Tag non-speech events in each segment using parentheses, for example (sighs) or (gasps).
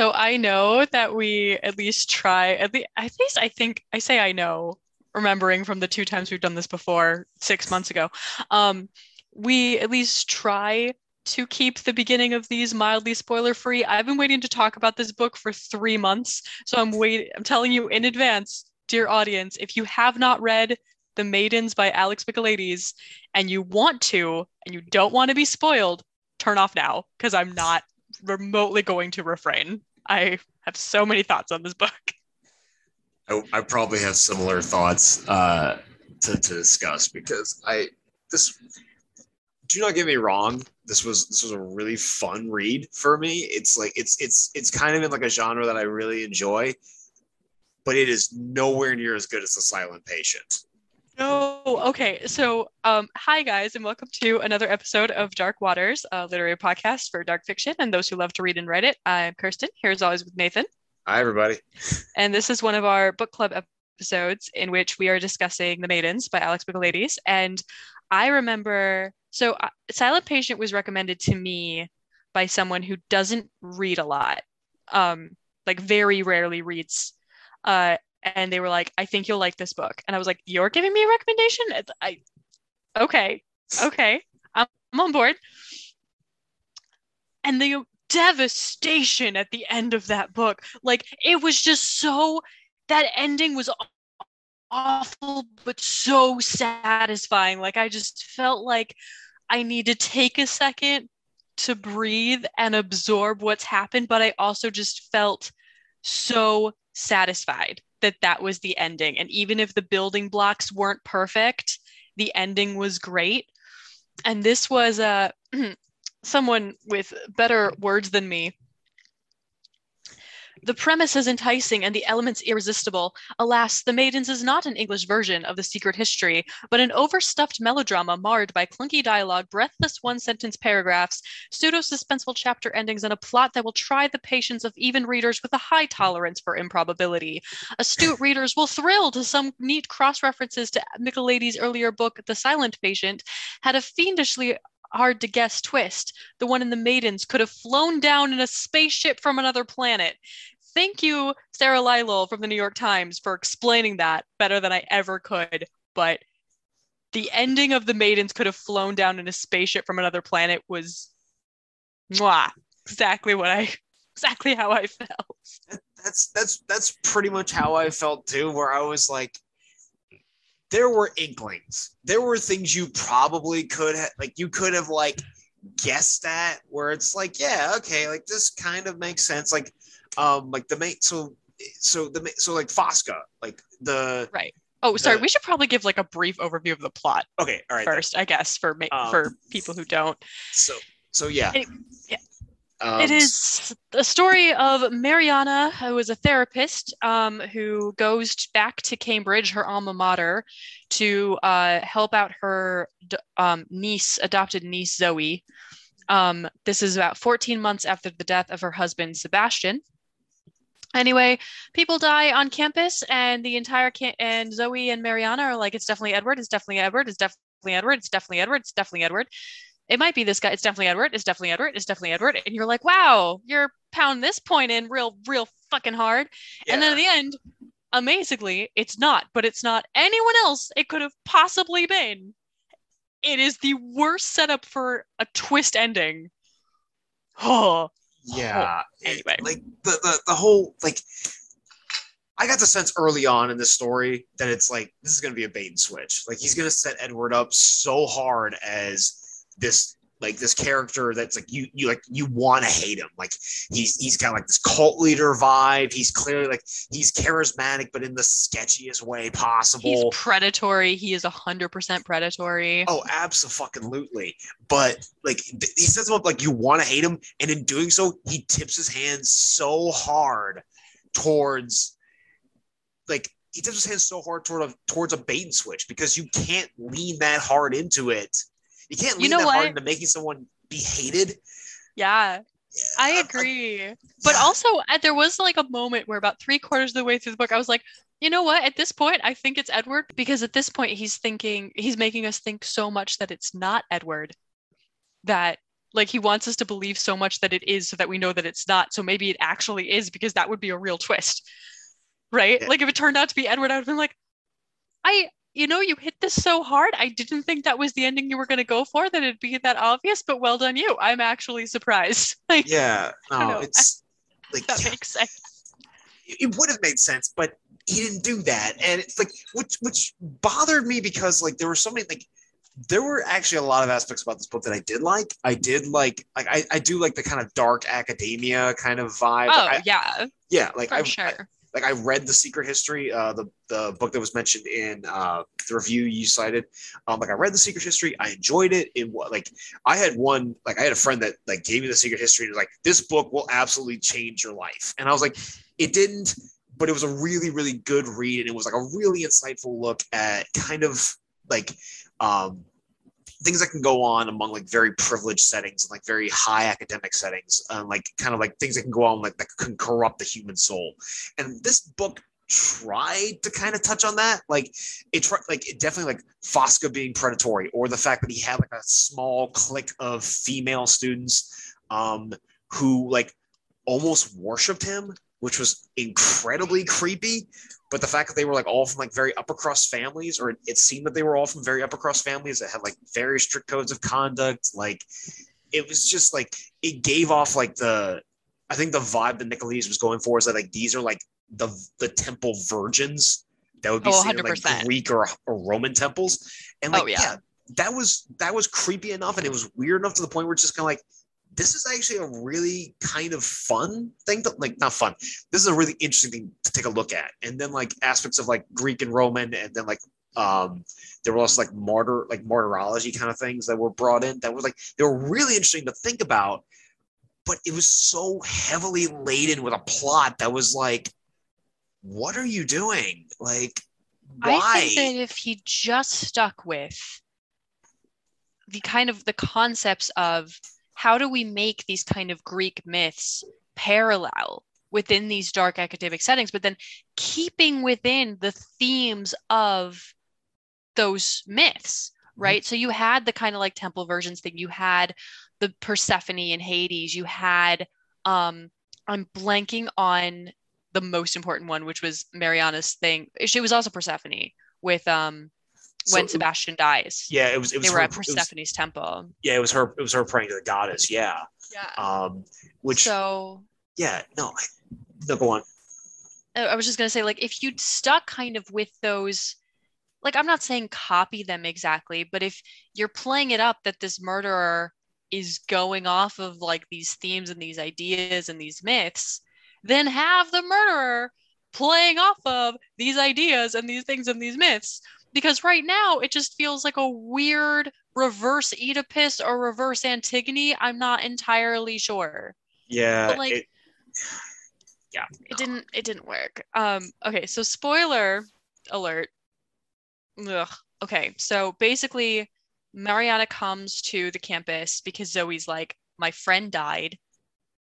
So I know that we at least try at least at least I think I say I know, remembering from the two times we've done this before six months ago. Um, we at least try to keep the beginning of these mildly spoiler free. I've been waiting to talk about this book for three months, so I'm waiting. I'm telling you in advance, dear audience, if you have not read The Maidens by Alex Michaelides and you want to and you don't want to be spoiled, turn off now because I'm not remotely going to refrain. I have so many thoughts on this book. I, I probably have similar thoughts uh, to, to discuss because I this do not get me wrong. This was this was a really fun read for me. It's like it's it's it's kind of in like a genre that i really enjoy but it is nowhere near as good as the silent patient no okay. So um hi guys and welcome to another episode of dark waters a literary podcast for dark fiction and those who love to read and write it. I'm kirsten here as always with nathan. Hi everybody. And this is one of our book club episodes in which we are discussing the maidens by alex michaelides and i remember so, uh, Silent Patient was recommended to me by someone who doesn't read a lot, um, like very rarely reads. Uh, and they were like, "I think you'll like this book," and I was like, "You're giving me a recommendation?" I, okay, okay, I'm, I'm on board. And the devastation at the end of that book, like it was just so. That ending was awful but so satisfying like i just felt like i need to take a second to breathe and absorb what's happened but i also just felt so satisfied that that was the ending. And even if the building blocks weren't perfect the ending was great. And this was uh, (clears throat) someone with better words than me the premise is enticing and the elements irresistible. Alas, The Maidens is not an English version of The Secret History, but an overstuffed melodrama marred by clunky dialogue, breathless one sentence paragraphs, pseudo suspenseful chapter endings, and a plot that will try the patience of even readers with a high tolerance for improbability. Astute (laughs) readers will thrill to some neat cross references to Michaelides' earlier book, The Silent Patient, had a fiendishly hard to guess twist. The one in the Maidens could have flown down in a spaceship from another planet. Thank you, Sarah Lyall from the New York Times, for explaining that better than I ever could. But the ending of the Maidens could have flown down in a spaceship from another planet was mwah, exactly what I exactly how I felt. That's that's that's pretty much how I felt too, where I was like, there were inklings. There were things you probably could have, like, you could have, like, guessed at where it's like, yeah, okay, like, this kind of makes sense. Like, um, like the main, so, so the, so like Fosca, like the, right. Oh, sorry. The, we should probably give like a brief overview of the plot. Okay. All right. First, then. I guess for um, for people who don't. So, so yeah. It, yeah. Um, it is the story of Mariana, who is a therapist um, who goes back to Cambridge, her alma mater, to uh, help out her um, niece, adopted niece Zoe. Um, this is about 14 months after the death of her husband, Sebastian. Anyway, people die on campus, and the entire camp and Zoe and Mariana are like, "It's definitely Edward. It's definitely Edward. It's definitely Edward. It's definitely Edward. It's definitely Edward." It might be this guy. It's definitely Edward. It's definitely Edward. It's definitely Edward. And you're like, wow, you're pounding this point in real, real fucking hard. Yeah. And then at the end, amazingly, it's not, but it's not anyone else it could have possibly been. It is the worst setup for a twist ending. Oh. (gasps) Yeah. Oh. Anyway. Like the, the the whole like I got the sense early on in this story that it's like this is gonna be a bait and switch. Like he's gonna set Edward up so hard as this like this character that's like you you like you want to hate him. Like he's he's got like this cult leader vibe. He's clearly like he's charismatic but in the sketchiest way possible. He's predatory. He is a hundred percent predatory. Oh absolutely. But like he sets him up like you want to hate him and in doing so he tips his hand so hard towards like he tips his hand so hard toward a towards a bait and switch because you can't lean that hard into it you can't lean you know that what? hard into making someone be hated. Yeah. Yeah, I agree. Yeah. But also, uh, there was like a moment where about three quarters of the way through the book, I was like, you know what? At this point, I think it's Edward because at this point, he's thinking, he's making us think so much that it's not Edward that Like he wants us to believe so much that it is so that we know that it's not. So maybe it actually is because that would be a real twist. Right? Yeah. Like if it turned out to be Edward, I would have been like, I you know, you hit this so hard. I didn't think that was the ending you were going to go for, that it'd be that obvious, but well done you. I'm actually surprised. (laughs) Like, yeah, no, it's (laughs) like that makes sense. It would have made sense, but he didn't do that. And it's like, which, which bothered me because like there were so many, like, there were actually a lot of aspects about this book that I did like. I did like, like I, I do like the kind of dark academia kind of vibe. Oh I, yeah, yeah. Like for I, sure. Like I read the Secret History, uh, the the book that was mentioned in uh, the review you cited. Um, like I read the Secret History, I enjoyed it. It like I had one like I had a friend that like gave me the Secret History and was like, "This book will absolutely change your life," and I was like, "It didn't." But it was a really, really good read, and it was like a really insightful look at kind of like um, things that can go on among like very privileged settings and like very high academic settings and like kind of like things that can go on like that can corrupt the human soul. And this book tried to kind of touch on that. Like it tried like it definitely like fosca being predatory or the fact that he had like a small clique of female students um who like almost worshipped him which was incredibly creepy but the fact that they were like all from like very upper crust families or it seemed that they were all from very upper crust families that had like very strict codes of conduct like it was just like it gave off like the i think the vibe that nicholas was going for is that like these are like the the temple virgins that would be oh, seen in like greek or, or roman temples and oh, like oh, yeah. yeah that was that was creepy enough and it was weird enough to the point where it's just kind of like this is actually a really kind of fun thing to like not fun. This is a really interesting thing to take a look at. And then like aspects of like greek and roman and then like um there were also like martyr like martyrology kind of things that were brought in that was like they were really interesting to think about but it was so heavily laden with a plot that was like what are you doing? Like why? i think that if he just stuck with the kind of the concepts of how do we make these kind of Greek myths parallel within these dark academic settings, but then keeping within the themes of those myths, mm-hmm. right? Mm-hmm. So you had the kind of like temple virgins thing, you had the Persephone and Hades, you had um I'm blanking on the most important one, which was Mariana's thing. She was also Persephone with um when so, Sebastian dies. Yeah, it was. It was. They were her, at Persephone's was, temple. Yeah, it was her. It was her praying to the goddess. Yeah. Yeah. Um. Which. So. Yeah. No. No. Go on. I was just gonna say, like, if you'd stuck kind of with those, like, I'm not saying copy them exactly, but if you're playing it up that this murderer is going off of like these themes and these ideas and these myths, then have the murderer playing off of these ideas and these things and these myths because right now it just feels like a weird reverse Oedipus or reverse Antigone. I'm not entirely sure. Yeah. But like, it, (sighs) yeah. It didn't. It didn't work. Um. Okay. So spoiler alert. Ugh. Okay. So basically, Mariana comes to the campus because Zoe's like, my friend died.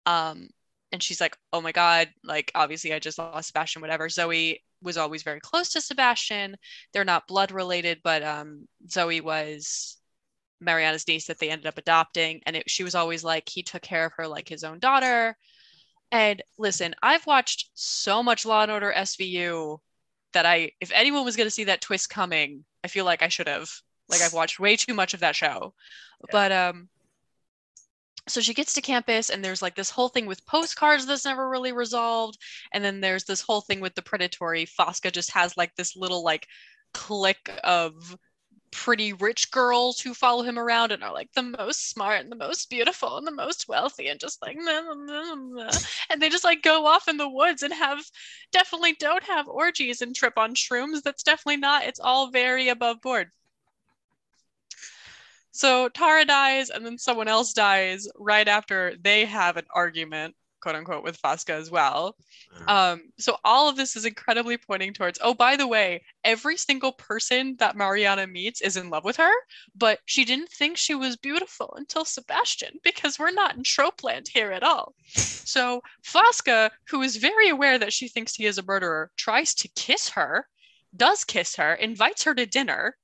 Um. And she's like, oh my god, like obviously I just lost Sebastian, whatever. Zoe was always very close to Sebastian. They're not blood related, but um, Zoe was Mariana's niece that they ended up adopting. And it, she was always like, he took care of her like his own daughter. And listen, I've watched so much Law and Order SVU that I, if anyone was going to see that twist coming, I feel like I should have. Like I've watched way too much of that show. Yeah. But um, so she gets to campus and there's like this whole thing with postcards that's never really resolved and then there's this whole thing with the predatory. Fosca just has like this little like clique of pretty rich girls who follow him around and are like the most smart and the most beautiful and the most wealthy and just like nah, nah, nah, and they just like go off in the woods and have definitely don't have orgies and trip on shrooms. That's definitely not it's all very above board so Tara dies, and then someone else dies right after they have an argument, quote unquote, with Fosca as well. Um, so all of this is incredibly pointing towards. Oh, by the way, every single person that Mariana meets is in love with her, but she didn't think she was beautiful until Sebastian, because we're not in Tropeland here at all. So Fosca, who is very aware that she thinks he is a murderer, tries to kiss her, does kiss her, invites her to dinner.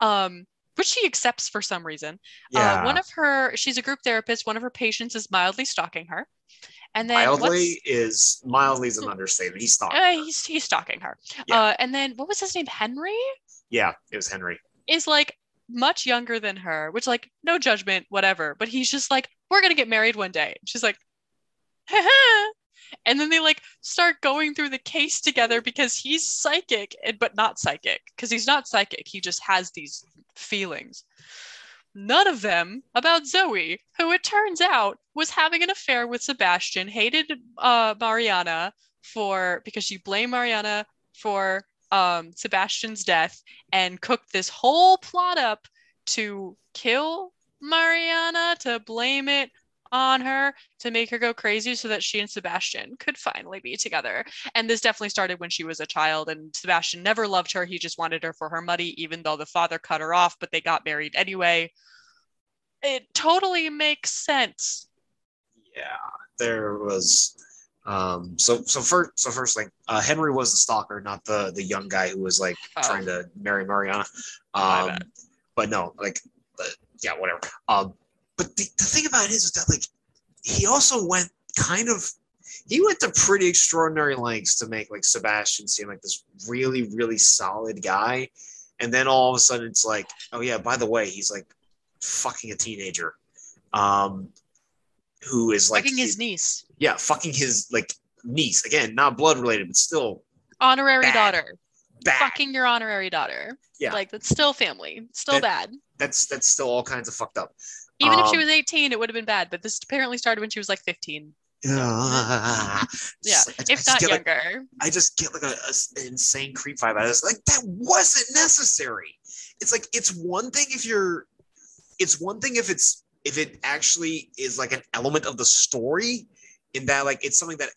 Um, which she accepts for some reason. Yeah. Uh, one of her, she's a group therapist. One of her patients is mildly stalking her. And then mildly is mildly is an understatement. He's stalking. Uh, he's he's stalking her. Yeah. Uh, and then what was his name? Henry Yeah, it was Henry. is like much younger than her, which like no judgment, whatever. But he's just like, we're gonna get married one day. She's like, (laughs) and then they like start going through the case together because he's psychic, and but not psychic because he's not psychic. He just has these feelings. None of them about Zoe, who it turns out was having an affair with Sebastian, hated uh, Mariana for because she blamed Mariana for um, Sebastian's death and cooked this whole plot up to kill Mariana, to blame it on her, to make her go crazy so that she and Sebastian could finally be together. And this definitely started when she was a child, and Sebastian never loved her. He just wanted her for her money, even though the father cut her off, but they got married anyway. It totally makes sense. Yeah, there was. Um. So so first so first thing, uh, Henry was the stalker, not the the young guy who was like Oh. trying to marry Mariana. Um. But no, like, uh, yeah, whatever. Um. But the, the thing about it is that like he also went kind of he went to pretty extraordinary lengths to make like Sebastian seem like this really really solid guy, and then all of a sudden it's like, oh yeah, by the way, he's like fucking a teenager, um, who is like Fucking his niece, yeah, fucking his like niece again, not blood related, but still honorary Bad. daughter. bad. Fucking your honorary daughter. Yeah. Like that's still family. Still That- bad. That's that's still all kinds of fucked up. Even if she Um, was 18, it would have been bad. But this apparently started when she was like 15. Yeah, (laughs) Yeah, if not younger. I just get like a, a an insane creep vibe out of this. Like that wasn't necessary. It's like it's one thing if you're, it's one thing if it's if it actually is like an element of the story, in that like it's something that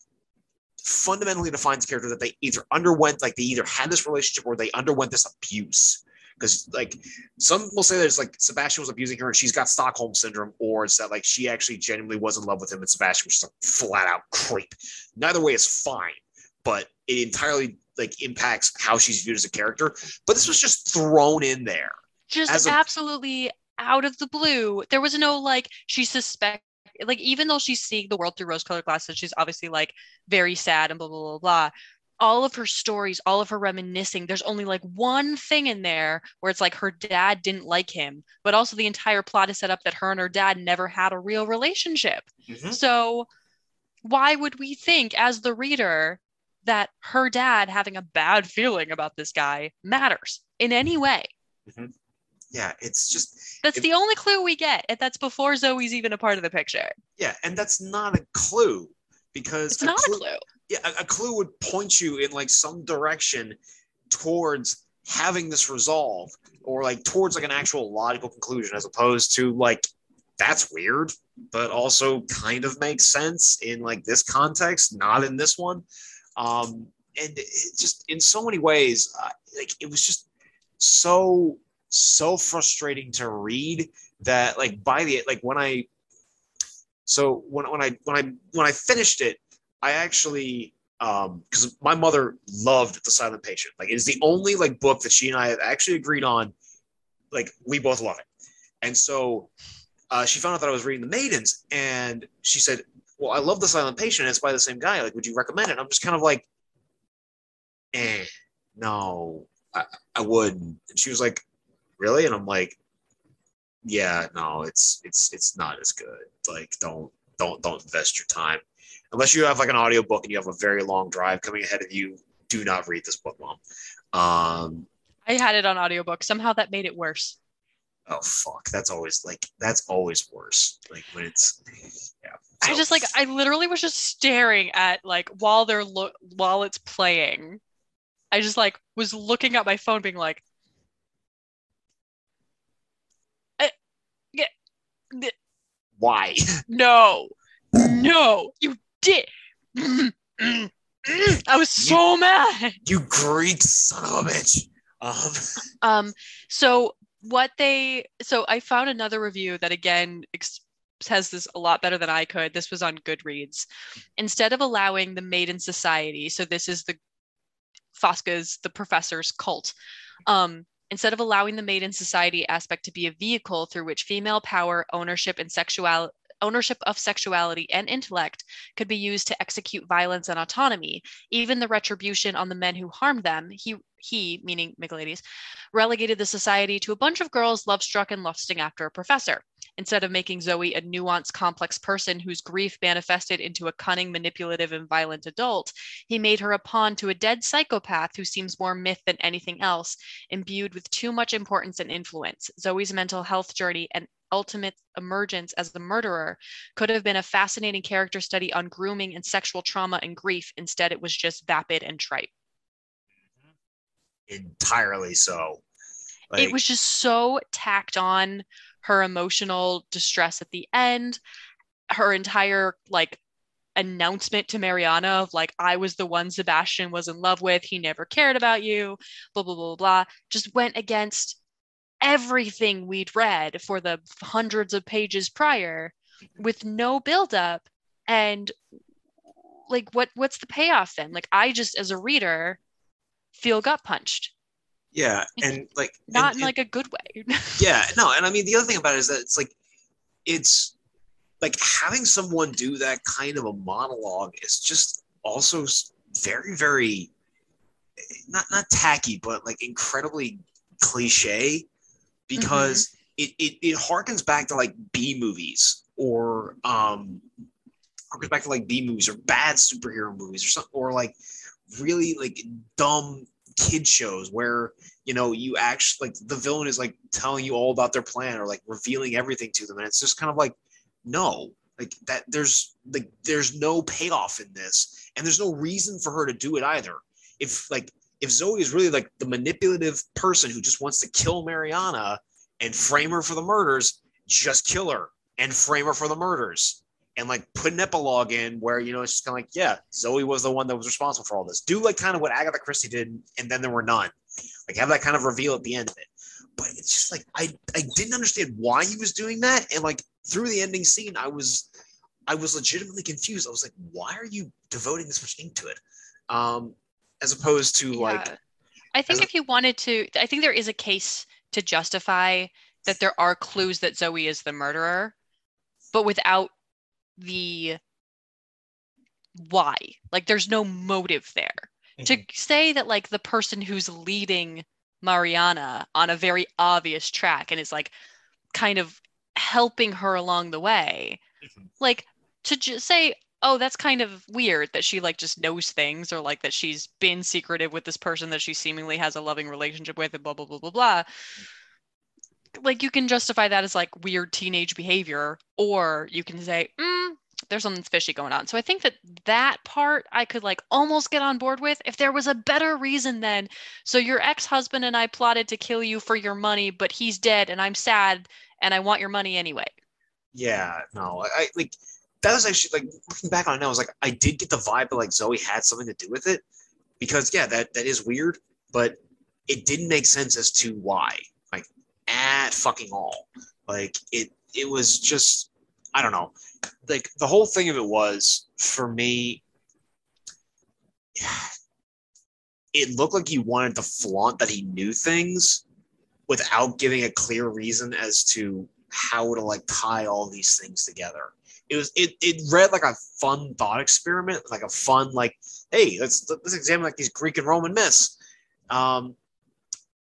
fundamentally defines a character that they either underwent like they either had this relationship or they underwent this abuse. Because like some will say there's like Sebastian was abusing her and she's got Stockholm syndrome, or it's that like she actually genuinely was in love with him and Sebastian was just a flat out creep. Neither way is fine, but it entirely like impacts how she's viewed as a character. But this was just thrown in there. Just a- absolutely out of the blue. There was no like she suspect like even though she's seeing the world through rose-colored glasses, she's obviously like very sad and blah blah blah blah. All of her stories, all of her reminiscing, there's only like one thing in there where it's like her dad didn't like him, but also the entire plot is set up that her and her dad never had a real relationship. Mm-hmm. So why would we think as the reader that her dad having a bad feeling about this guy matters in any mm-hmm. way? Mm-hmm. Yeah, it's just That's If- the only clue we get, and that's before Zoe's even a part of the picture. yeah, and that's not a clue because It's not a clue. yeah, a, a clue would point you in like some direction towards having this resolve or like towards like an actual logical conclusion as opposed to like that's weird but also kind of makes sense in like this context not in this one um and it just in so many ways uh, like it was just so so frustrating to read that like by the like when i so when, when i when i when i finished it I actually um because my mother loved The Silent Patient. Like it is the only like book that she and I have actually agreed on. Like we both love it. And so uh, she found out that I was reading The Maidens and she said, Well, I love The Silent Patient. It's by the same guy. Like, would you recommend it? I'm just kind of like, eh, no, I, I wouldn't. And she was like, Really? And I'm like, Yeah, no, it's it's it's not as good. Like, don't don't don't invest your time unless you have like an audiobook and you have a very long drive coming ahead of you do not read this book mom um I had it on audiobook. Somehow that made it worse. oh fuck that's always like that's always worse like when it's yeah I So- just like I literally was just staring at like while they're lo- while it's playing. I just like was looking at my phone, being like, eh, yeah, th- why "No, no, you did." Mm. (clears throat) I was so mad. you greek son of a bitch um Um, so what they so I found another review that again ex- says this a lot better than I could. This was on Goodreads. Instead of allowing the Maiden Society, so this is the Fosca's the professor's cult. Um, instead of allowing the maiden society aspect to be a vehicle through which female power, ownership, and sexuality ownership of sexuality and intellect could be used to execute violence and autonomy, even the retribution on the men who harmed them. He, he meaning Michaelides, relegated the society to a bunch of girls love struck and lusting after a professor. Instead of making Zoe a nuanced, complex person whose grief manifested into a cunning, manipulative, and violent adult, he made her a pawn to a dead psychopath who seems more myth than anything else, imbued with too much importance and influence. Zoe's mental health journey and ultimate emergence as the murderer could have been a fascinating character study on grooming and sexual trauma and grief. Instead, it was just vapid and trite. Entirely so. Like, it was just so tacked on her emotional distress at the end, her entire like announcement to Mariana of like, I was the one Sebastian was in love with. He never cared about you, blah, blah, blah, blah, just went against everything we'd read for the hundreds of pages prior with no buildup and like what what's the payoff then? Like i just as a reader feel gut punched. Yeah and like not and, in like a good way. (laughs) Yeah no and i mean the other thing about it is that it's like it's like having someone do that kind of a monologue is just also very very eh, not not tacky but like incredibly cliche because mm-hmm. it, it it harkens back to like B movies or um harkens back to like B movies or bad superhero movies or something or like really like dumb kid shows where you know you actually like the villain is like telling you all about their plan or like revealing everything to them and it's just kind of like no like that there's like there's no payoff in this and there's no reason for her to do it either if like if Zoe is really like the manipulative person who just wants to kill Mariana and frame her for the murders, just kill her and frame her for the murders and like put an epilogue in where you know it's just kind of like yeah zoe was the one that was responsible for all this. Do like kind of what agatha christie did and then there were none. Like have that kind of reveal at the end of it. But it's just like i i didn't understand why he was doing that. And like through the ending scene i was i was legitimately confused. I was like why are you devoting this much ink to it? Um as opposed to yeah. like I think if a- you wanted to I think there is a case to justify that there are clues that Zoe is the murderer, but without the why. Like there's no motive there. Mm-hmm. To say that like the person who's leading Mariana on a very obvious track and is like kind of helping her along the way. Mm-hmm. Like to just say, oh, that's kind of weird that she like just knows things or like that she's been secretive with this person that she seemingly has a loving relationship with and blah blah blah blah blah. Like you can justify that as like weird teenage behavior, or you can say, mm, there's something fishy going on. So I think that that part I could like almost get on board with if there was a better reason then. So your ex-husband and I plotted to kill you for your money, but he's dead and I'm sad and I want your money anyway. Yeah, no. I like that was actually like looking back on it now, I was like, I did get the vibe that like Zoe had something to do with it. Because yeah, that that is weird, but it didn't make sense as to why. Like at fucking all. Like it it was just I don't know. Like the whole thing of it was for me (sighs) it looked like he wanted to flaunt that he knew things without giving a clear reason as to how to like tie all these things together it was it, it read like a fun thought experiment, like a fun like, hey, let's let's examine like these Greek and Roman myths, um,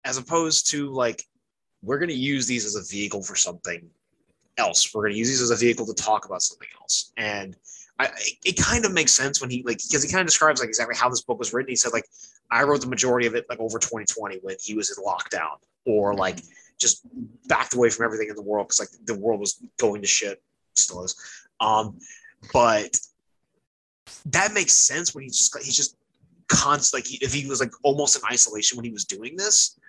as opposed to like we're going to use these as a vehicle for something else. We're going to use these as a vehicle to talk about something else, and I, it kind of makes sense when he like because he kind of describes like exactly how this book was written. He said like I wrote the majority of it like over 2020 when he was in lockdown, or like just backed away from everything in the world because like the world was going to shit, still is. Um, but that makes sense when he's just he's just constant like if he was like almost in isolation when he was doing this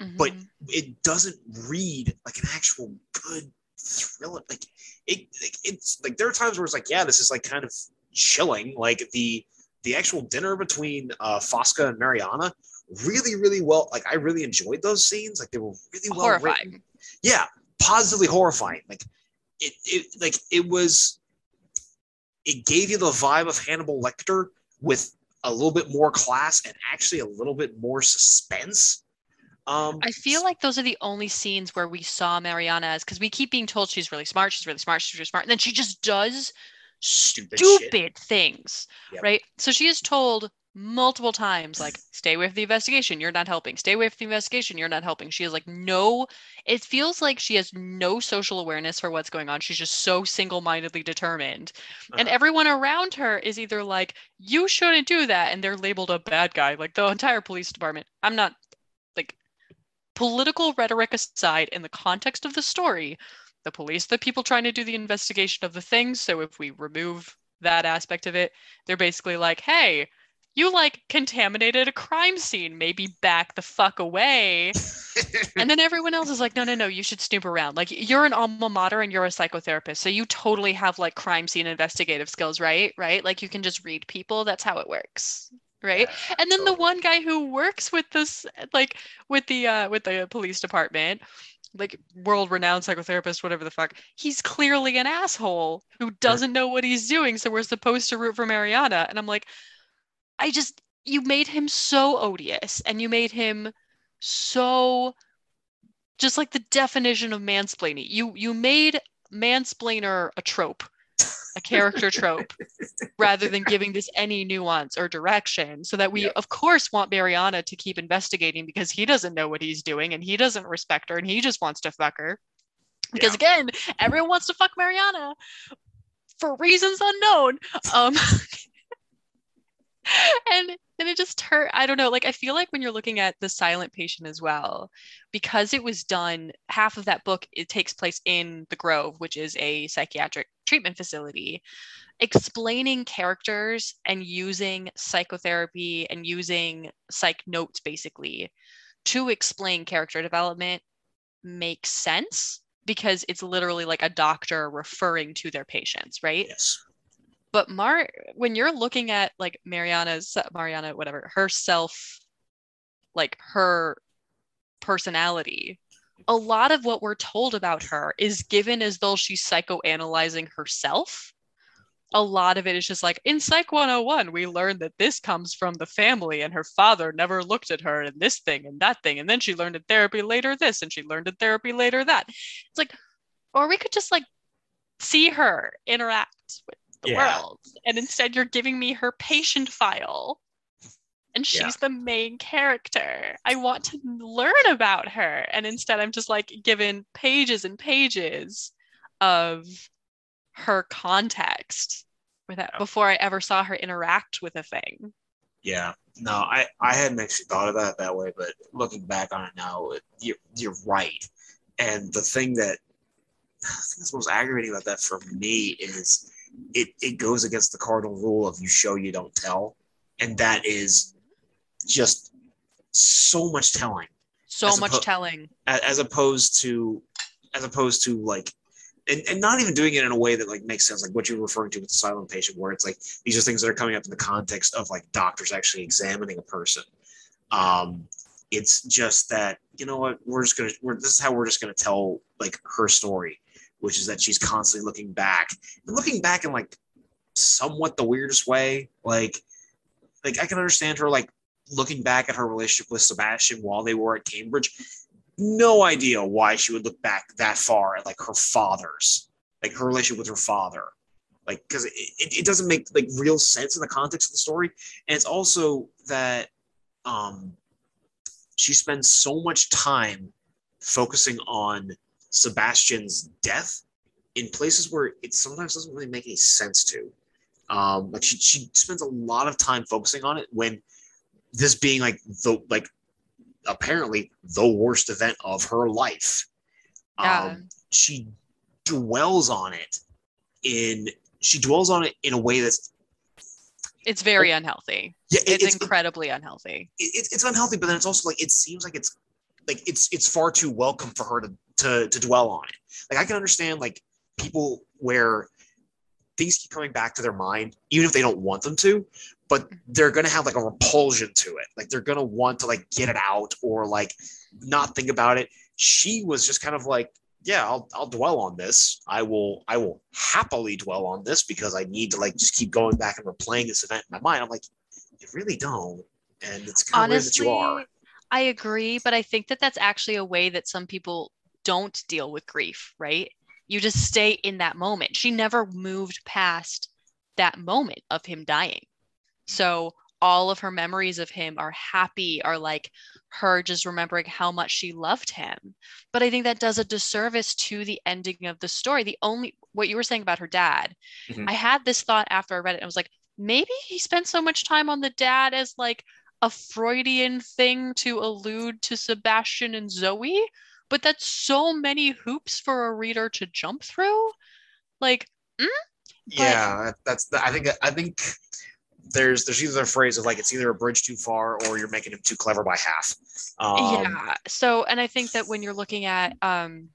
mm-hmm. but it doesn't read like an actual good thriller like it, it, it's like there are times where it's like yeah this is like kind of chilling like the the actual dinner between uh fosca and mariana really really well like i really enjoyed those scenes like they were really well horrifying. written yeah positively horrifying like it, it like it was it gave you the vibe of Hannibal Lecter with a little bit more class and actually a little bit more suspense. Um, I feel like those are the only scenes where we saw Mariana as because we keep being told she's really smart, she's really smart, she's really smart, and then she just does Stupid stupid, things, Yep. right? So she is told multiple times, like, (laughs) stay away from the investigation, you're not helping. Stay away from the investigation, you're not helping. She is like, no, it feels like she has no social awareness for what's going on. She's just so single mindedly determined. And Uh-huh. everyone around her is either like, you shouldn't do that. And they're labeled a bad guy, like the entire police department. I'm not like political rhetoric aside, in the context of the story, the police, the people trying to do the investigation of the things. So if we remove that aspect of it, they're basically like, hey, you like contaminated a crime scene, maybe back the fuck away. and then everyone else is like, no, no, no, you should snoop around. Like you're an alma mater and you're a psychotherapist. So you totally have like crime scene investigative skills, right? Right? Like you can just read people. That's how it works. Right. Yeah, and then the one guy who works with this like with the uh with the police department like world renowned psychotherapist whatever the fuck he's clearly an asshole who doesn't know what he's doing so we're supposed to root for mariana and i'm like i just you made him so odious and you made him so just like the definition of mansplaining. You you made mansplainer a trope a character trope (laughs) rather than giving this any nuance or direction so that we Yeah. of course want mariana to keep investigating because he doesn't know what he's doing and he doesn't respect her and he just wants to fuck her. Because again everyone wants to fuck mariana for reasons unknown. Um (laughs) (laughs) and then it just hurt i don't know like i feel like when you're looking at the silent patient as well because it was done half of that book it takes place in the grove which is a psychiatric treatment facility explaining characters and using psychotherapy and using psych notes basically to explain character development makes sense because it's literally like a doctor referring to their patients right yes. But Mar when you're looking at like Mariana's Mariana whatever herself like her personality a lot of what we're told about her is given as though she's psychoanalyzing herself. A lot of it is just like in psych 101 we learned that this comes from the family and her father never looked at her and this thing and that thing. And then she learned in therapy later this and she learned in therapy later that. It's like or we could just like see her interact with the Yeah. world and instead you're giving me her patient file and she's Yeah. the main character i want to learn about her and instead i'm just like given pages and pages of her context without Yeah. before i ever saw her interact with a thing Yeah. No, I, I hadn't actually thought about that that way, but looking back on it now, it, you're, you're right. And the thing that (sighs) I think that's most aggravating about that for me is it, it goes against the cardinal rule of you show, you don't tell. And that is just so much telling. So much oppo- telling. as opposed to as opposed to like and, and not even doing it in a way that like makes sense like what you're referring to with the silent patient where it's like these are things that are coming up in the context of like doctors actually examining a person. Um it's just that you know what we're just gonna we're this is how we're just gonna tell like her story which is that she's constantly looking back and looking back in like somewhat the weirdest way. Like like i can understand her like looking back at her relationship with sebastian while they were at cambridge. No idea why she would look back that far at like her father's like her relationship with her father. Like because it, it, it doesn't make like real sense in the context of the story. And it's also that um she spends so much time focusing on sebastian's death in places where it sometimes doesn't really make any sense to um like she, she spends a lot of time focusing on it when this being like the like apparently the worst event of her life. Yeah. Um, she dwells on it in she dwells on it in a way that's it's very unhealthy yeah it- it's, it's, incredibly unhealthy it, it's unhealthy, but then it's also like it seems like it's like it's it's far too welcome for her to to to dwell on it. Like I can understand like people where things keep coming back to their mind, even if they don't want them to, but they're gonna have like a repulsion to it. Like they're gonna want to like get it out or like not think about it. She was just kind of like, yeah, I'll I'll dwell on this. I will I will happily dwell on this because I need to like just keep going back and replaying this event in my mind. I'm like, you really don't. And it's kind of weird that you are. I agree, but I think that that's actually a way that some people don't deal with grief, right? You just stay in that moment. She never moved past that moment of him dying. So all of her memories of him are happy, are like her just remembering how much she loved him. But I think that does a disservice to the ending of the story. The only what you were saying about her dad, mm-hmm. I had this thought after I read it. I was like, maybe he spent so much time on the dad as like a Freudian thing to allude to Sebastian and Zoe, but that's so many hoops for a reader to jump through. Like, mm? yeah, that's the, I think I think there's there's either a phrase of like it's either a bridge too far or you're making him too clever by half. Um, yeah. So, and I think that when you're looking at, um,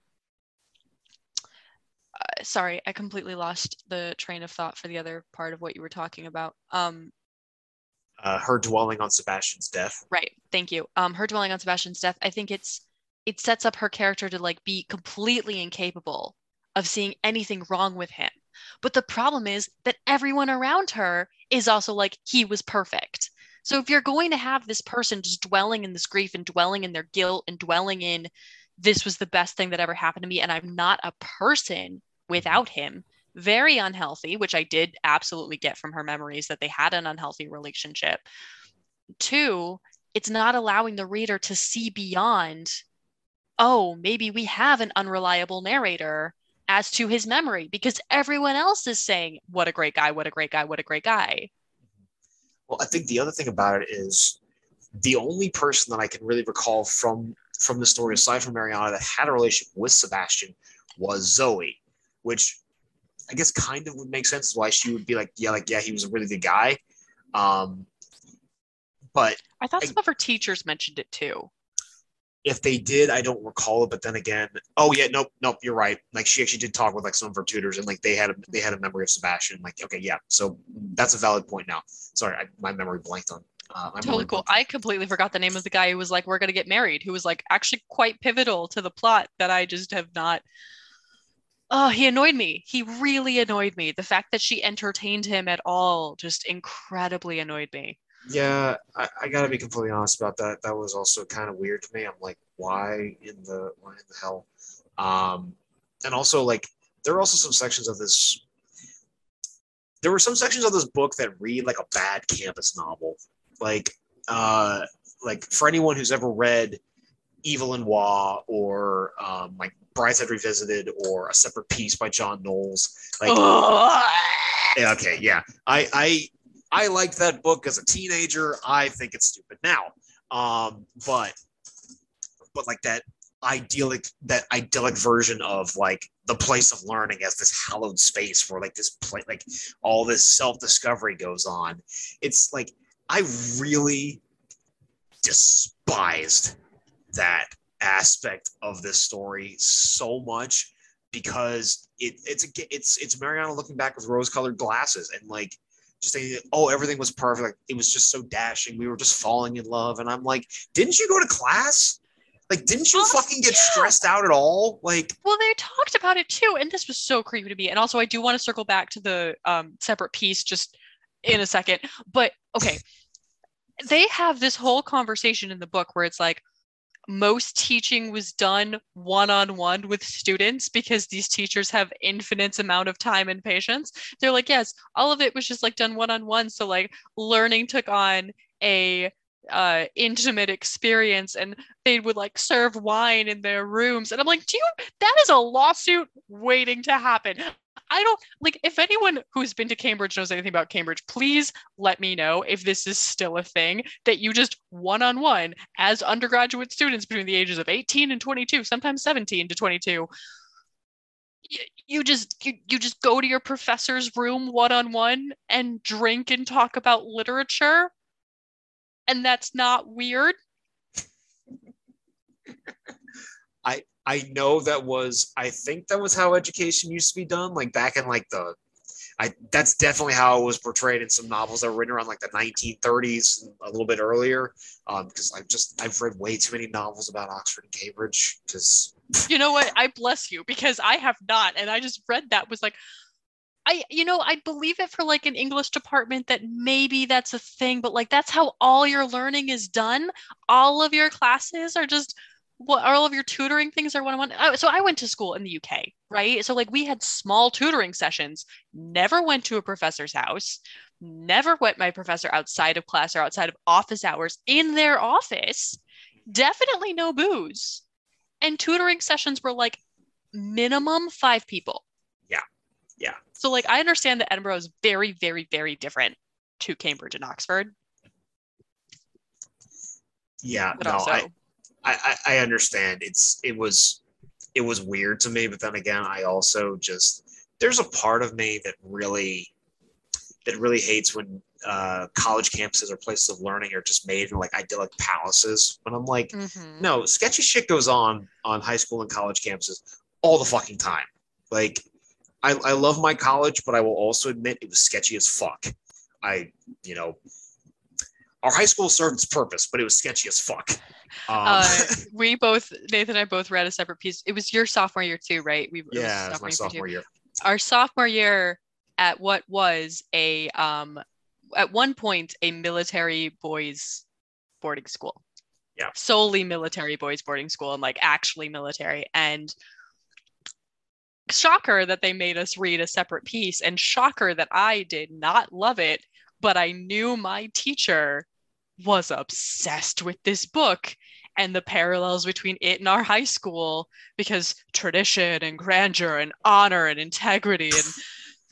uh, sorry, I completely lost the train of thought for the other part of what you were talking about. Um, uh, her dwelling on Sebastian's death. Right. Thank you. Um, her dwelling on Sebastian's death. I think it's it sets up her character to like be completely incapable of seeing anything wrong with him. But the problem is that everyone around her is also like, he was perfect. So if you're going to have this person just dwelling in this grief and dwelling in their guilt and dwelling in this was the best thing that ever happened to me and I'm not a person without him, very unhealthy, which I did absolutely get from her memories that they had an unhealthy relationship. Two, it's not allowing the reader to see beyond, oh, maybe we have an unreliable narrator as to his memory because everyone else is saying, what a great guy, what a great guy, what a great guy. Well, I think the other thing about it is the only person that I can really recall from from the story, aside from Mariana, that had a relationship with Sebastian was Zoe, which I guess kind of would make sense why she would be like, yeah, like yeah, he was a really good guy. Um, but I thought some I, of her teachers mentioned it too. If they did, I don't recall it. But then again, oh yeah, nope, nope, you're right. Like she actually did talk with like some of her tutors, and like they had a, they had a memory of Sebastian. Like okay, yeah, so that's a valid point now. Sorry, I, my memory blanked on. Uh, totally cool. I completely forgot the name of the guy who was like, "We're gonna get married," who was like actually quite pivotal to the plot that I just have not. Oh, he annoyed me. He really annoyed me. The fact that she entertained him at all just incredibly annoyed me. Yeah, I, I got to be completely honest about that. That was also kind of weird to me. I'm like, why in the why in the hell? Um, and also like there are also some sections of this. There were some sections of this book that read like a bad campus novel. Like, uh, like for anyone who's ever read Evelyn Waugh or um, like Brideshead Revisited or A Separate Peace by John Knowles, like. okay, yeah. I I I liked that book as a teenager. I think it's stupid now. Um, but but like that idyllic that idyllic version of like the place of learning as this hallowed space where like this place like all this self-discovery goes on. It's like I really despised that aspect of this story so much because it, it's it's it's Mariana looking back with rose-colored glasses and like just saying, oh, everything was perfect. Like, it was just so dashing. We were just falling in love. And I'm like, didn't you go to class? Like, didn't you oh, fucking get yeah. stressed out at all? Like, well, they talked about it too, and this was so creepy to me. And also, I do want to circle back to the um, separate peace just in a second. But okay, they have this whole conversation in the book where it's like, most teaching was done one-on-one with students because these teachers have infinite amount of time and patience. They're like yes all of it was just like done one-on-one. So like learning took on a uh, intimate experience and they would like serve wine in their rooms. And i'm like do you that is a lawsuit waiting to happen I don't like if anyone who's been to Cambridge knows anything about Cambridge, please let me know if this is still a thing that you just one on one as undergraduate students between the ages of 18 and 22, sometimes 17 to 22. You just you, you just go to your professor's room one on one and drink and talk about literature and that's not weird. (laughs) I I know that was I think that was how education used to be done, like back in like the I that's definitely how it was portrayed in some novels that were written around like the 1930s, a little bit earlier. Um, because I've just I've read way too many novels about Oxford and Cambridge. Because you know what, I bless you because I have not, and I just read that was like, I, you know, I believe it for like an English department that maybe that's a thing, but like that's how all your learning is done. All of your classes are just what all of your tutoring things are one on one. So I went to school in the UK, right? So like we had small tutoring sessions, never went to a professor's house, never went my professor outside of class or outside of office hours in their office. Definitely no booze. And tutoring sessions were like minimum five people. Yeah. Yeah. So like I understand that Edinburgh is very, very, very different to Cambridge and Oxford. Yeah, but no, also, I, I, I understand. It's it was it was weird to me, but then again, I also just there's a part of me that really that really hates when uh, college campuses or places of learning are just made in like idyllic palaces. When I'm like, mm-hmm. no, sketchy shit goes on on high school and college campuses all the fucking time. Like, I, I love my college, but I will also admit it was sketchy as fuck. I, you know, our high school served its purpose, but it was sketchy as fuck. (laughs) Um, uh, we both, Nathan and I both read a separate peace. It was your sophomore year too, right? We yeah, it was my sophomore year. Our sophomore year at what was a um at one point a military boys boarding school. Yeah. Solely military boys boarding school and like actually military and shocker that they made us read a separate peace and shocker that I did not love it but I knew my teacher was obsessed with this book and the parallels between it and our high school because tradition and grandeur and honor and integrity and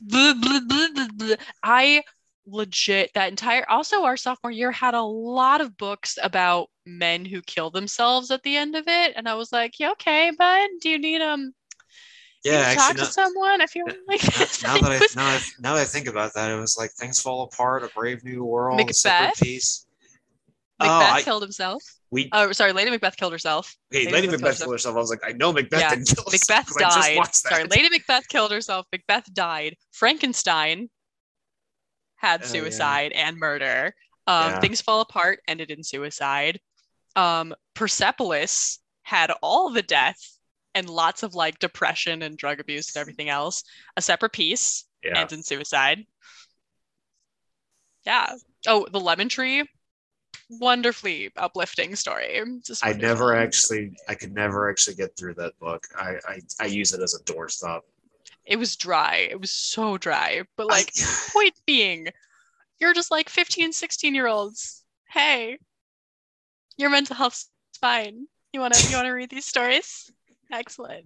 (laughs) blah, blah, blah, I legit that entire also our sophomore year had a lot of books about men who kill themselves at the end of it. And I was like yeah okay bud do you need um yeah, actually, talk to someone. I feel like (laughs) now, that I, (laughs) now, I, now that I think about that, it was like things fall apart, a brave new world, Macbeth. Peace. Macbeth oh, killed himself. We oh sorry, Lady Macbeth killed herself. Hey, Lady, Lady Macbeth, Macbeth killed herself. I was like, I know Macbeth yeah. didn't kill Macbeth died. Sorry, Lady Macbeth killed herself. Macbeth died. Frankenstein had suicide yeah. and murder. Um, yeah. Things fall apart, ended in suicide. Um, Persepolis had all the death and lots of like depression and drug abuse and everything else. A separate peace yeah. ends in suicide. Yeah. Oh, the lemon tree. Wonderfully uplifting story. I never actually, I could never actually get through that book. I, I, I use it as a doorstop. It was dry. It was so dry. But like, I... (laughs) point being, you're just like 15, 16 year olds. Hey, your mental health's fine. You wanna you wanna read these stories? Excellent.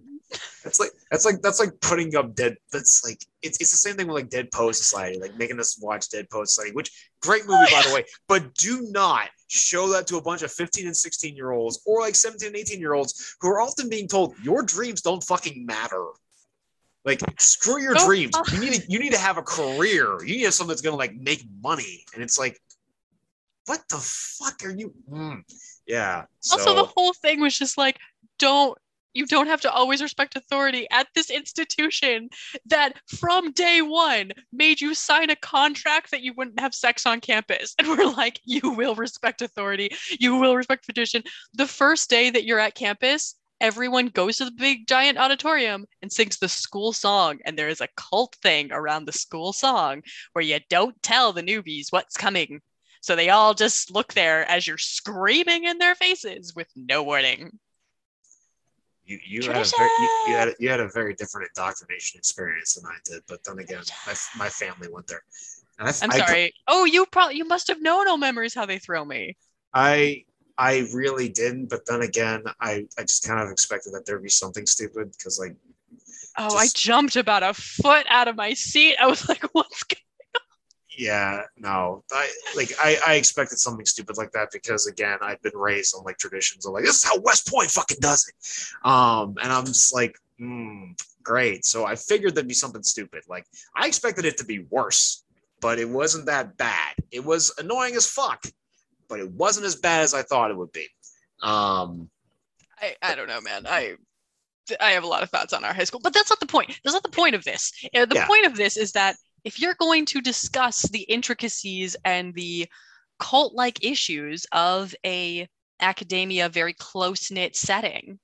That's like that's like that's like putting up dead. That's like it's it's the same thing with like Dead Poet Society, like making us watch Dead Poet Society, which great movie by the way. (laughs) But do not show that to a bunch of 15 and 16 year olds or like 17 and 18 year olds who are often being told your dreams don't fucking matter. Like screw your oh, dreams. You need to, you need to have a career. You need to have something that's gonna like make money. And it's like, what the fuck are you? Mm. Yeah. So. Also, the whole thing was just like, don't you don't have to always respect authority at this institution that from day one made you sign a contract that you wouldn't have sex on campus. And we're like, you will respect authority, you will respect tradition. The first day that you're at campus, everyone goes to the big giant auditorium and sings the school song. And there is a cult thing around the school song where you don't tell the newbies what's coming. So they all just look there as you're screaming in their faces with no warning you you had, a very, you, you, had a, you had a very different indoctrination experience than I did. But then again, my, my family went there. And I, am sorry. I, oh, you probably you must have known all memories how they throw me. I I really didn't, but then again, I I just kind of expected that there'd be something stupid because like. Oh, just, I jumped about a foot out of my seat. I was like, (laughs) "What's going yeah, no, I like I, I expected something stupid like that because again, I've been raised on like traditions of like this is how West Point fucking does it, um, and I'm just like, mm, great. So I figured there'd be something stupid. Like I expected it to be worse, but it wasn't that bad. It was annoying as fuck, but it wasn't as bad as I thought it would be. Um, I I don't know, man. I I have a lot of thoughts on our high school, but that's not the point. That's not the point of this. Uh, the yeah. point of this is that if you're going to discuss the intricacies and the cult-like issues of a academia very close-knit setting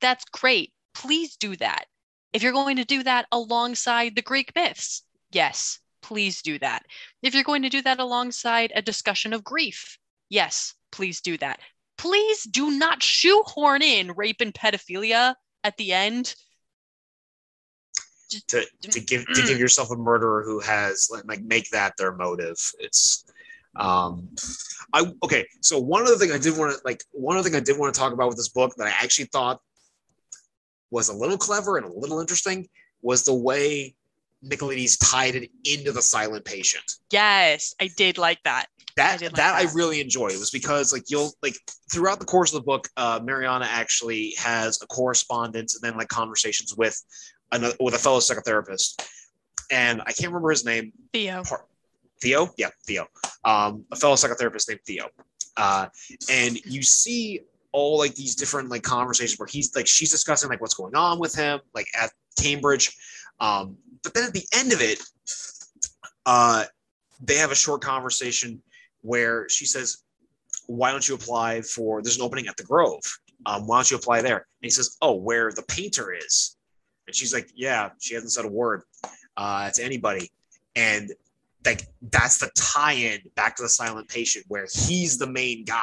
that's great please do that if you're going to do that alongside the greek myths yes, please do that. If you're going to do that alongside a discussion of grief, yes, please do that. Please do not shoehorn in rape and pedophilia at the end. To, to give to give yourself a murderer who has like make that their motive. It's um I okay, so one other thing I did want to like one other thing I did want to talk about with this book that I actually thought was a little clever and a little interesting was the way Michaelides tied it into the silent patient. Yes, I did like that. That I like that, that, I really enjoyed. It was because like you'll like throughout the course of the book, uh, Mariana actually has a correspondence and then like conversations with another with a fellow psychotherapist, and I can't remember his name. Theo. Theo, yeah, Theo. Um, a fellow psychotherapist named Theo, uh, and you see all like these different like conversations where he's like she's discussing like what's going on with him like at Cambridge. Um, but then at the end of it, uh, they have a short conversation where she says, "Why don't you apply for? There's an opening at the Grove. Um, why don't you apply there?" And he says, "Oh, where the painter is." And she's like, "Yeah." She hasn't said a word uh, to anybody, and like that's the tie-in back to the Silent Patient, where he's the main guy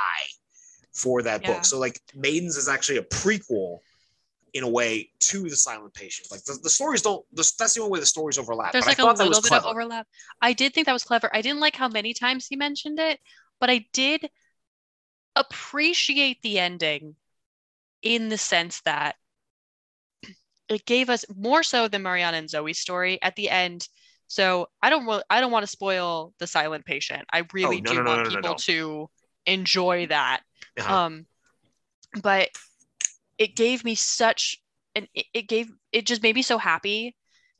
for that yeah. book. So like Maidens is actually a prequel in a way to the silent patient. Like the, the stories don't. The, that's the only way the stories overlap. There's like a little bit clever. of overlap. I did think that was clever. I didn't like how many times he mentioned it, but I did appreciate the ending in the sense that it gave us more so than Mariana and Zoe's story at the end. So I don't I don't want to spoil the silent patient. I really oh, no, do no, want no, people to enjoy that. Uh-huh. Um, but it gave me such and it, it gave it just made me so happy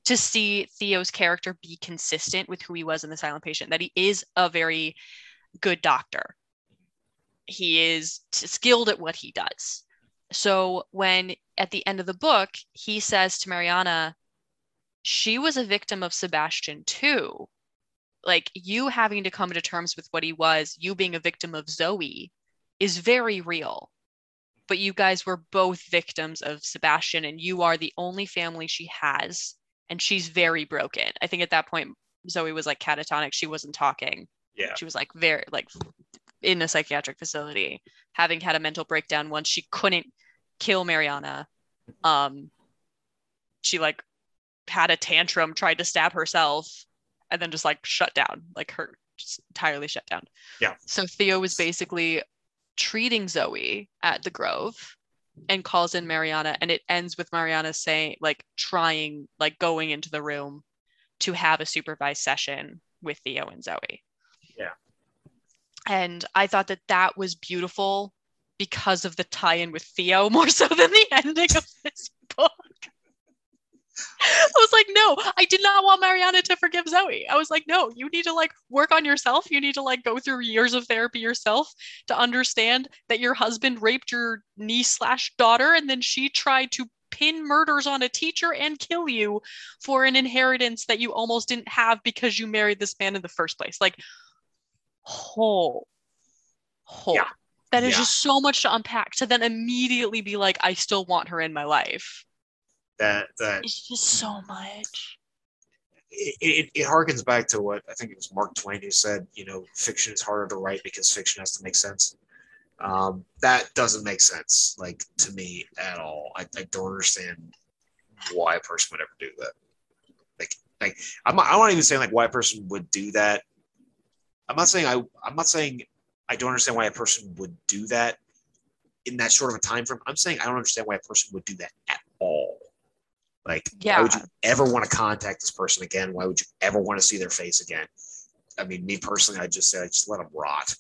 to see Theo's character be consistent with who he was in the silent patient that he is a very good doctor he is skilled at what he does so when at the end of the book he says to mariana she was a victim of sebastian too like you having to come to terms with what he was you being a victim of zoe is very real but you guys were both victims of Sebastian, and you are the only family she has, and she's very broken. I think at that point, Zoe was like catatonic. She wasn't talking. Yeah. She was like very like in a psychiatric facility, having had a mental breakdown once she couldn't kill Mariana. Um, she like had a tantrum, tried to stab herself, and then just like shut down, like her just entirely shut down. Yeah. So Theo was basically treating Zoe at the Grove and calls in Mariana and it ends with Mariana saying like trying like going into the room to have a supervised session with Theo and Zoe. Yeah. And I thought that that was beautiful because of the tie-in with Theo (laughs) more so than the ending of this book. I was like, no, I did not want Mariana to forgive Zoe. I was like, no, you need to like work on yourself. You need to like go through years of therapy yourself to understand that your husband raped your niece slash daughter, and then she tried to pin murders on a teacher and kill you for an inheritance that you almost didn't have because you married this man in the first place. Like, whole, whole. Yeah. That is yeah. just so much to unpack to then immediately be like, I still want her in my life that that it's just so much. It, it, it harkens back to what I think it was Mark Twain who said, you know, fiction is harder to write because fiction has to make sense. Um, that doesn't make sense, like to me at all. I, I don't understand why a person would ever do that. Like, like I'm not, I'm not even saying like why a person would do that. I'm not saying I, I'm not saying I don't understand why a person would do that in that short of a time frame. I'm saying I don't understand why a person would do that at all. Like, yeah. why would you ever want to contact this person again? Why would you ever want to see their face again? I mean, me personally, I just say I just let them rot.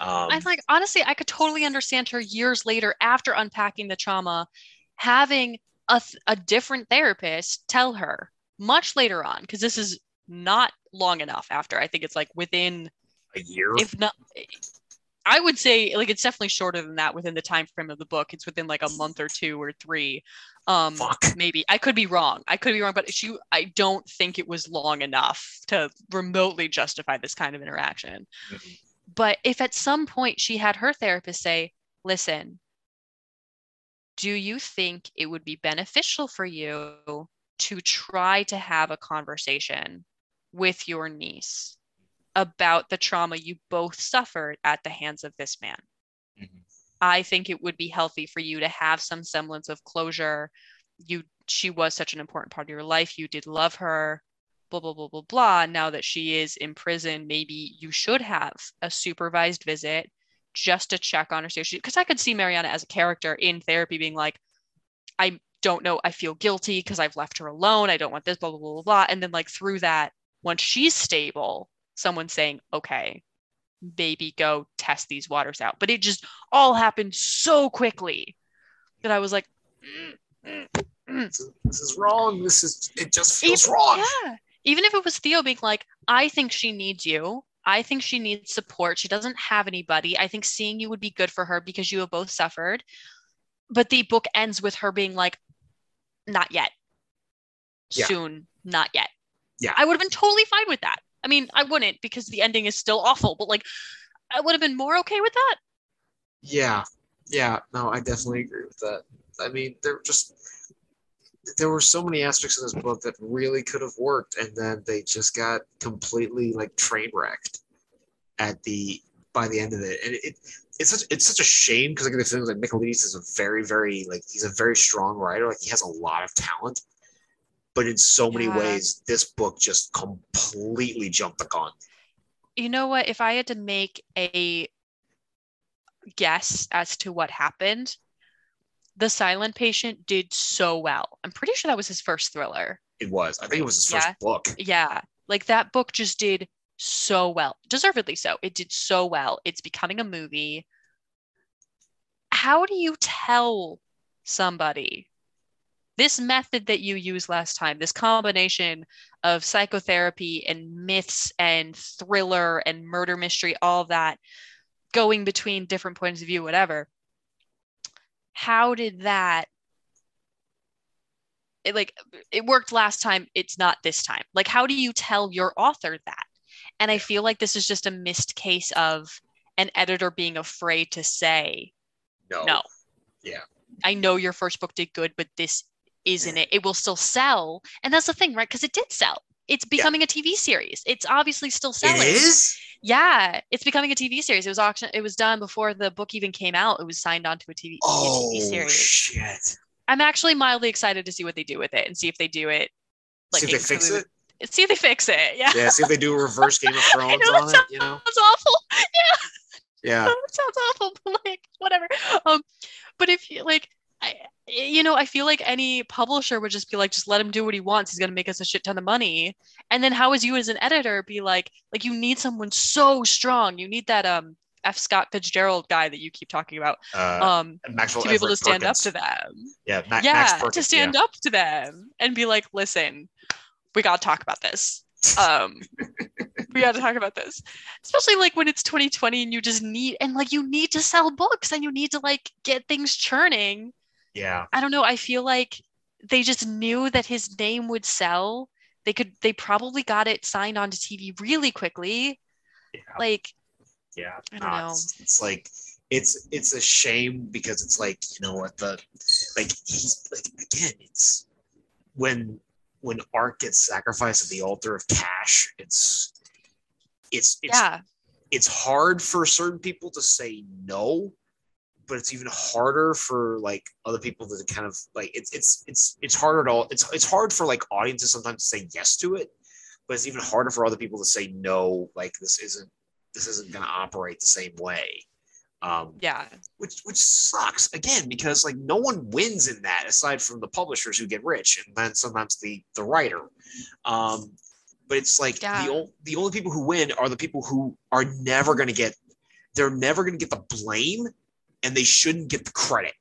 Um, I like honestly, I could totally understand her years later after unpacking the trauma, having a, a different therapist tell her much later on because this is not long enough after. I think it's like within a year, if not I would say like it's definitely shorter than that within the time frame of the book. It's within like a month or two or three. Um Fuck. maybe. I could be wrong. I could be wrong, but she I don't think it was long enough to remotely justify this kind of interaction. Mm-hmm. But if at some point she had her therapist say, "Listen, do you think it would be beneficial for you to try to have a conversation with your niece about the trauma you both suffered at the hands of this man. Mm-hmm. I think it would be healthy for you to have some semblance of closure. You she was such an important part of your life. You did love her, blah blah blah blah blah. Now that she is in prison, maybe you should have a supervised visit just to check on her safety. Because I could see Mariana as a character in therapy being like, I don't know, I feel guilty because I've left her alone. I don't want this, blah, blah, blah, blah, blah. And then like through that, once she's stable, someone saying, okay, baby, go test these waters out. But it just all happened so quickly that I was like, mm, mm, mm. this is wrong. This is, it just feels Even, wrong. Yeah. Even if it was Theo being like, I think she needs you. I think she needs support. She doesn't have anybody. I think seeing you would be good for her because you have both suffered. But the book ends with her being like, not yet. Yeah. Soon, not yet. Yeah. I would have been totally fine with that. I mean, I wouldn't because the ending is still awful, but like I would have been more okay with that. Yeah. Yeah. No, I definitely agree with that. I mean, there just there were so many aspects of this book that really could have worked, and then they just got completely like train wrecked at the by the end of it. And it it's such it's such a shame because I like the things like Michaelides is a very very like he's a very strong writer. Like he has a lot of talent, but in so many yeah. ways, this book just completely jumped the gun. You know what? If I had to make a guess as to what happened, The Silent Patient did so well. I'm pretty sure that was his first thriller. It was. I think it was his first book. Yeah. Like that book just did so well. Deservedly so. It did so well. It's becoming a movie. How do you tell somebody this method that you used last time, this combination of psychotherapy and myths and thriller and murder mystery, all that going between different points of view, whatever. How did that it like it worked last time, it's not this time. Like how do you tell your author that? And I feel like this is just a missed case of an editor being afraid to say no. No. Yeah. I know your first book did good, but this isn't it. It will still sell. And that's the thing, right? Because it did sell. It's becoming yeah. a TV series. It's obviously still selling. It is? Yeah, it's becoming a TV series. It was auction it was done before the book even came out. It was signed onto a TV, oh, a TV series. Shit. I'm actually mildly excited to see what they do with it and see if they do it like see if they fix it. See if they fix it. Yeah. Yeah. See if they do a reverse Game of (laughs) Thrones know, on sounds, it. You know, it's awful. (laughs) Yeah. Yeah. (laughs) it sounds awful, but like whatever. Um, but if you like, I, you know, I feel like any publisher would just be like, just let him do what he wants. He's going to make us a shit ton of money. And then how is you as an editor be like, like you need someone so strong. You need that um F. Scott Fitzgerald guy that you keep talking about, uh, um, Maxwell to be able to stand Perkins. up to them. Yeah, Ma- yeah, Perkins, to stand yeah. up to them and be like, listen, we got to talk about this. (laughs) Um, we got to talk about this, especially like when it's 2020 and you just need and like you need to sell books and you need to like get things churning yeah. I don't know. I feel like they just knew that his name would sell. They could they probably got it signed onto TV really quickly. Yeah. Like yeah. I don't know. It's, it's like it's it's a shame because it's like, you know what, the like he's like again, it's when when art gets sacrificed at the altar of cash, it's it's it's yeah. it's hard for certain people to say no but it's even harder for like other people to kind of like it's it's it's it's harder to all it's it's hard for like audiences sometimes to say yes to it but it's even harder for other people to say no like this isn't this isn't going to operate the same way. Um yeah. which which sucks again because like no one wins in that aside from the publishers who get rich and then sometimes the the writer. Um but it's like yeah. the, the only people who win are the people who are never going to get they're never going to get the blame and they shouldn't get the credit.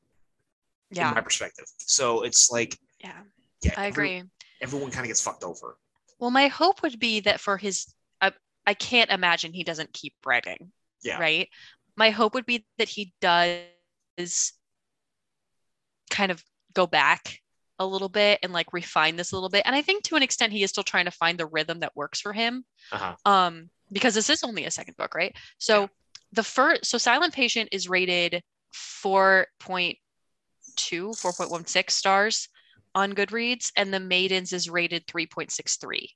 Yeah. In my perspective. So it's like, yeah, yeah, I agree. Everyone, kind of gets fucked over. Well, my hope would be that for his, uh, I can't imagine he doesn't keep writing. Yeah. Right. My hope would be that he does kind of go back a little bit and like refine this a little bit. And I think to an extent he is still trying to find the rhythm that works for him. Uh-huh. Um, because this is only a second book, right? So yeah the first so silent patient is rated 4.2 4.16 stars on goodreads and the maidens is rated 3.63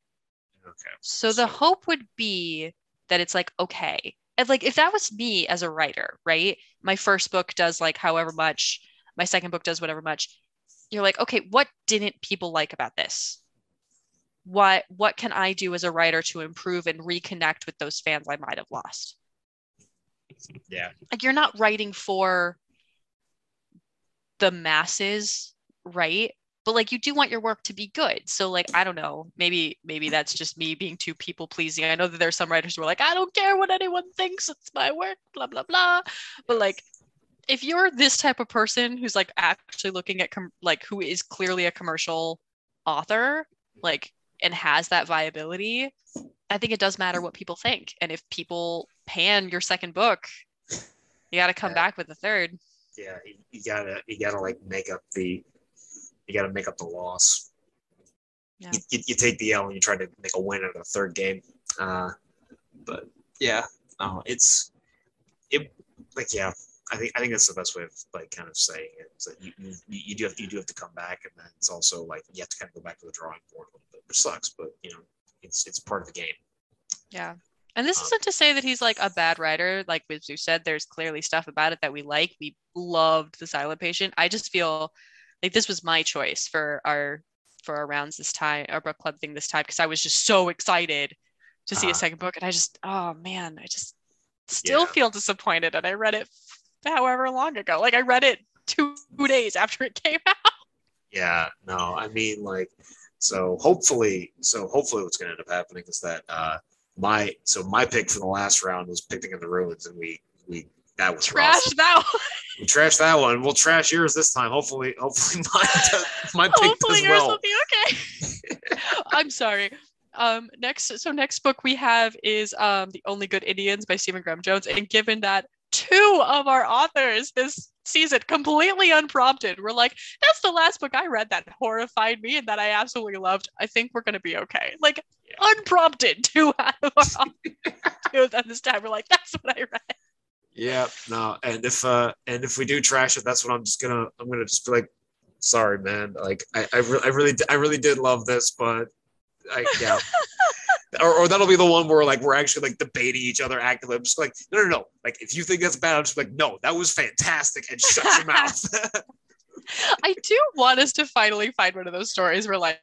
Okay. So, so the hope would be that it's like okay, and like if that was me as a writer, right? My first book does like however much, my second book does whatever much. You're like, okay, what didn't people like about this? What what can I do as a writer to improve and reconnect with those fans I might have lost? Yeah. Like you're not writing for the masses, right? But like you do want your work to be good. So like I don't know, maybe maybe that's just me being too people pleasing. I know that there's some writers who are like, I don't care what anyone thinks, it's my work, blah blah blah. But like if you're this type of person who's like actually looking at com- like who is clearly a commercial author, like and has that viability, I think it does matter what people think. And if people pan your second book, you got to come yeah. back with a third. Yeah, you, you gotta you gotta like make up the you gotta make up the loss. Yeah. You, you, you, take the L and you try to make a win in the third game. Uh, but yeah, no, it's it like yeah. I think I think that's the best way of like kind of saying it. Is that you, you, you do have you do have to come back, and then it's also like you have to kind of go back to the drawing board a little bit, which sucks. But you know, it's it's part of the game. Yeah. And this um, isn't to say that he's like a bad writer. Like you said, there's clearly stuff about it that we like. We loved The Silent Patient. I just feel like this was my choice for our for our rounds this time, our book club thing this time, because I was just so excited to see uh, a uh-huh. second book. And I just, oh man, I just still yeah. feel disappointed. And I read it however long ago. Like I read it two days after it came (laughs) out. Yeah, no, I mean like so hopefully so hopefully what's gonna end up happening is that uh my so my pick for the last round was Picnic in the Ruins, and we we that was trash that one. We trashed that one. We'll trash yours this time. Hopefully, hopefully my my pick hopefully does yours well. will be okay. (laughs) I'm sorry. Um, next, so next book we have is um, The Only Good Indians by Stephen Graham Jones, and given that two of our authors this season completely unprompted we're like that's the last book i read that horrified me and that i absolutely loved. I think we're going to be okay. Like unprompted (laughs) two out of our (laughs) two of them this time we're like that's what i read. Yeah no and if uh and if we do trash it that's what i'm just gonna i'm gonna just be like sorry man. Like i i, re- I really i really did love this but I, yeah (laughs) or, or that'll be the one where like we're actually like debating each other actively. I'm just like, no, no, no. Like if you think that's bad, I'm just like, no, that was fantastic, and shut your mouth. (laughs) I do want us to finally find one of those stories where like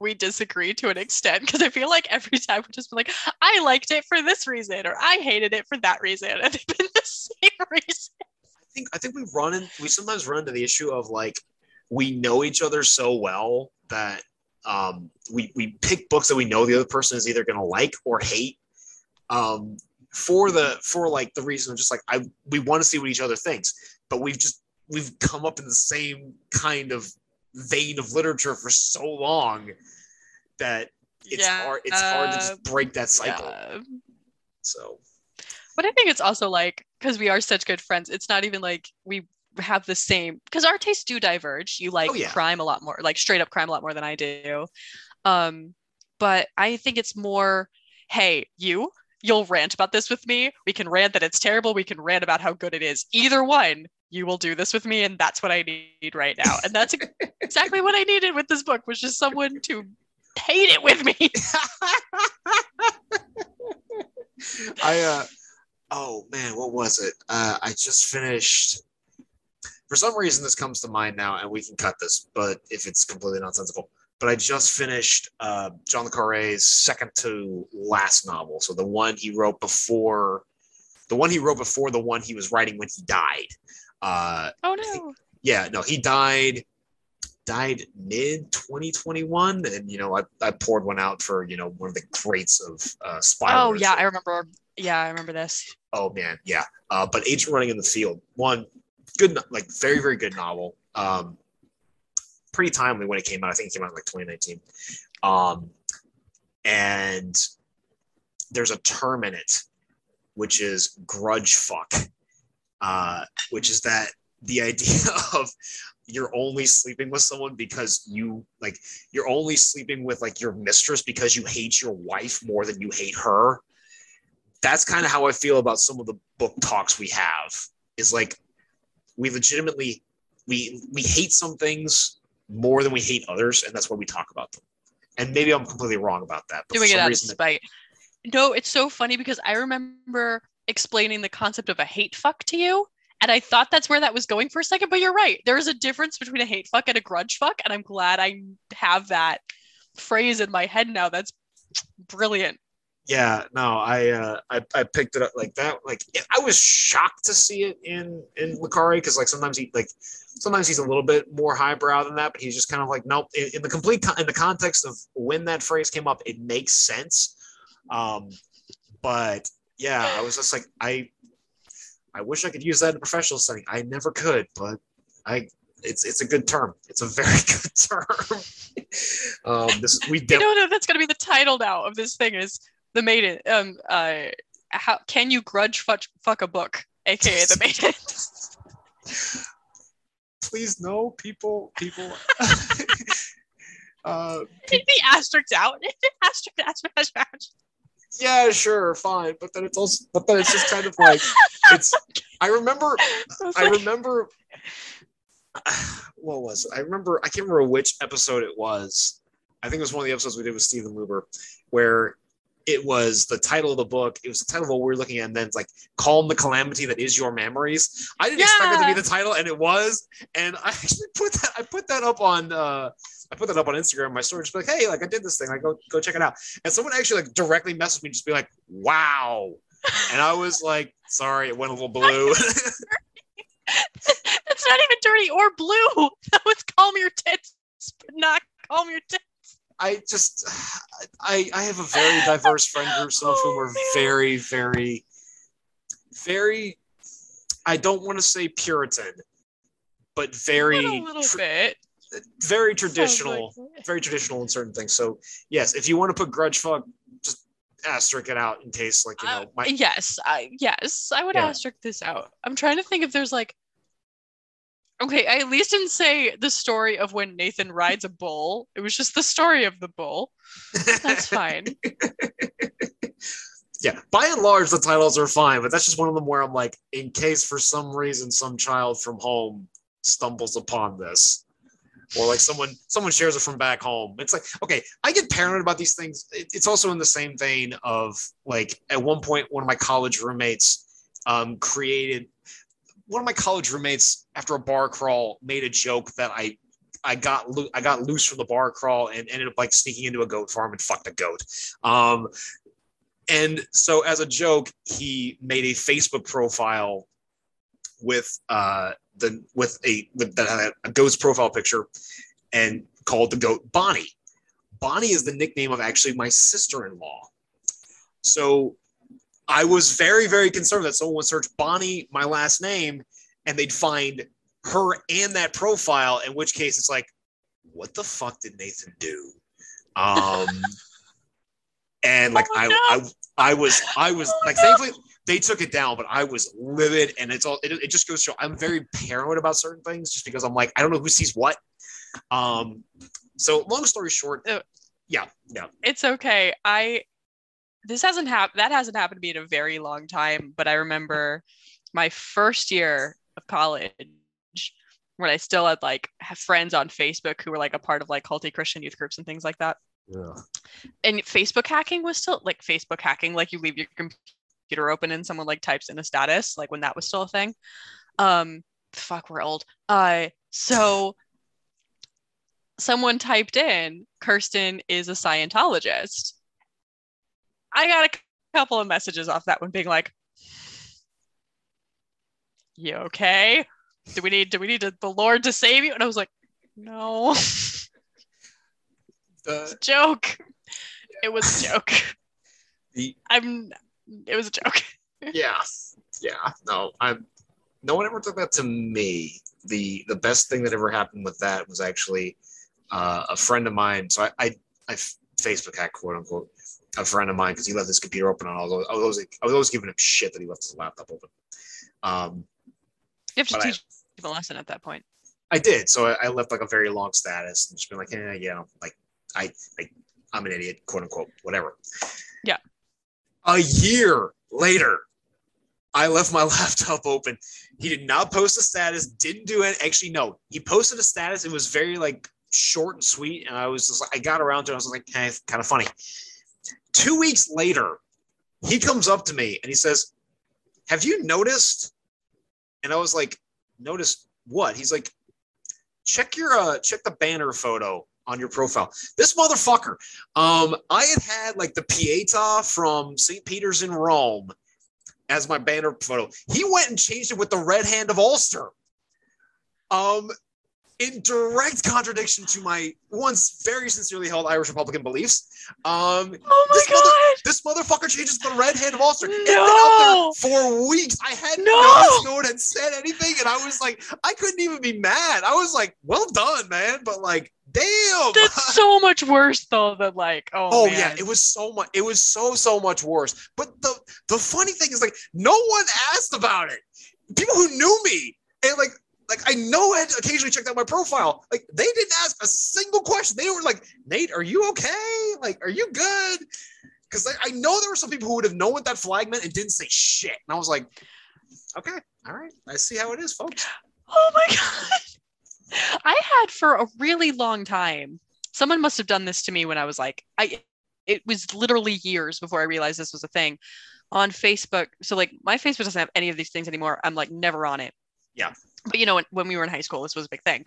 we disagree to an extent because I feel like every time we just be like, I liked it for this reason or I hated it for that reason, and (laughs) they've been the same (laughs) reason. I think I think we run in we sometimes run into the issue of like we know each other so well that um, we we pick books that we know the other person is either going to like or hate um, for the for like the reason of just like I we want to see what each other thinks, but we've just we've come up in the same kind of vein of literature for so long that it's yeah, hard it's uh, hard to just uh, break that cycle. Yeah. So but I think it's also like because we are such good friends, it's not even like we have the same because our tastes do diverge. You like oh, yeah. crime a lot more, like straight up crime a lot more than I do. Um, but I think it's more, hey, you, you'll rant about this with me. We can rant that it's terrible. We can rant about how good it is. Either one, you will do this with me, and that's what I need right now. And that's (laughs) exactly what I needed with this book was just someone to hate it with me. (laughs) I uh oh man, what was it? Uh I just finished for some reason, this comes to mind now, and we can cut this, but if it's completely nonsensical. But I just finished uh, John le Carre's second to last novel, so the one he wrote before, the one he wrote before the one he was writing when he died. Uh, oh no! yeah, no, he died died mid 2021 and you know I, I poured one out for you know one of the greats of uh oh yeah i remember yeah i remember this oh man yeah uh but agent running in the field one good, like very, very good novel. Um, pretty timely when it came out. I think it came out in like 2019. Um, and there's a term in it, which is grudge fuck, uh, which is that the idea (laughs) of you're only sleeping with someone because you like you're only sleeping with like your mistress because you hate your wife more than you hate her that's kind of how i feel about some of the book talks we have is like we legitimately we we hate some things more than we hate others, and that's why we talk about them. and maybe I'm completely wrong about that. But Doing it out of spite. That... No, it's so funny because I remember explaining the concept of a hate fuck to you. And I thought that's where that was going for a second, but you're right. There is a difference between a hate fuck and a grudge fuck. And I'm glad I have that phrase in my head now. That's brilliant. Yeah, no, I uh, I, I picked it up like that. Like I was shocked to see it in in le Carre because like sometimes he like sometimes he's a little bit more highbrow than that, but he's just kind of like nope. In, in the complete con- in the context of when that phrase came up, it makes sense. Um, but yeah, I was just like I I wish I could use that in a professional setting. I never could, but I it's it's a good term. It's a very (laughs) good term. (laughs) um, this we de- you know that's going to be the title now of this thing is the maiden. Um, uh, how can you grudge fuck, fuck a book, aka the maiden? (laughs) Please no, people, people. (laughs) uh, Take the asterisk out. (laughs) asterisk, asterisk, asterisk. Yeah, sure, fine. But then it's also, but then it's just kind of like it's. I remember, I remember. (sighs) What was it? I remember? I can't remember which episode it was. I think it was one of the episodes we did with Stephen Luber, where it was the title of the book. It was the title of what we are looking at, and then it's like "Calm the Calamity That Is Your Memories." I didn't yeah. expect it to be the title, and it was. And I actually put that. I put that up on. Uh, I put that up on Instagram. My story just be like, "Hey, like I did this thing. Like go go check it out." And someone actually like directly messaged me, just be like, "Wow," and I was like, "Sorry, it went a little (laughs) blue." That's not even dirty or blue. (laughs) That was calm your tits, but not calm your tits. I just I I have a very diverse friend group, some of whom are oh, very, very, very I don't want to say Puritan, but very a little bit. Very traditional, like very traditional in certain things. So yes, if you want to put grudge fuck, just asterisk it out in case like you know uh, my- yes I yes I would yeah. asterisk this out. I'm trying to think if there's like Okay, I at least didn't say the story of when Nathan rides a bull. It was just the story of the bull. That's fine. (laughs) yeah, by and large, the titles are fine, but that's just one of them where I'm like, in case for some reason some child from home stumbles upon this, or like someone someone shares it from back home. It's like, okay, I get paranoid about these things. it's also in the same vein of like at one point, one of my college roommates um, created one of my college roommates after a bar crawl made a joke that I I got lo- I got loose from the bar crawl and ended up like sneaking into a goat farm and fucked a goat. Um, and so as a joke, he made a Facebook profile with uh the with a with the, a goat's profile picture and called the goat Bonnie. Bonnie is the nickname of actually my sister-in-law. So I was very, very concerned that someone would search Bonnie, my last name, and they'd find her and that profile, in which case it's like, what the fuck did Nathan do? Um, (laughs) and like, oh, I, no. I, I was, I was oh, like, no. thankfully they took it down, but I was livid. And it's all, it, it just goes to show I'm very paranoid about certain things just because I'm like, I don't know who sees what. Um, so long story short, uh, yeah, yeah. It's okay. I this hasn't happened that hasn't happened to me in a very long time but i remember my first year of college when i still had like have friends on facebook who were like a part of like culty christian youth groups and things like that. Yeah. And facebook hacking was still like facebook hacking like you leave your computer open and someone like types in a status like when that was still a thing. Um fuck we're old. Uh so someone typed in kirsten is a scientologist I got a couple of messages off that one being like, you okay? Do we need do we need to, the Lord to save you? And I was like, no. (laughs) it's a joke. Yeah. It was a joke. (laughs) The, I'm it was a joke. (laughs) yeah. Yeah. No, I'm no one ever took that to me. The the best thing that ever happened with that was actually uh, a friend of mine. So I, I I Facebook hack quote unquote a friend of mine because he left his computer open on all those. I was always I was always giving him shit that he left his laptop open. Um, you have to teach I, a lesson at that point. I did, so I, I, left like a very long status and just been like, yeah, you know, like I, I'm an idiot, quote unquote, whatever. Yeah. A year later, I left my (laughs) laptop open. He did not post a status, didn't do it. Actually, no, he posted a status. It was very like short and sweet, and I was just like, I got around to it. I was like, hey, kind of funny. Two weeks later, he comes up to me and he says, "Have you noticed?" And I was like, "Noticed what?" He's like, "Check your uh, check the banner photo on your profile. This motherfucker. Um, I had had like the Pieta from St. Peter's in Rome as my banner photo. He went and changed it with the red hand of Ulster. Um, in direct contradiction to my once very sincerely held Irish Republican beliefs. Um, oh my this god! Mother, this motherfucker changes the red hand of Ulster. No! It's been out there for weeks. I had No! noticed no one had said anything, and I was like, I couldn't even be mad. I was like, well done, man. But like, damn. That's (laughs) so much worse though than like oh, Oh man. yeah, it was so much. It was so so much worse. But the the funny thing is like no one asked about it. People who knew me and like like I know I had occasionally checked out my profile. Like they didn't ask a single question. They were like, Nate, are you okay? Like, are you good? Because I, I know there were some people who would have known what that flag meant and didn't say shit. And I was like, okay, all right, I see how it is, folks. Oh my (laughs) god. I had for a really long time. Someone must have done this to me when I was like I it was literally years before I realized this was a thing on Facebook. So like my Facebook doesn't have any of these things anymore. I'm like never on it. Yeah. But you know when, when we were in high school this was a big thing.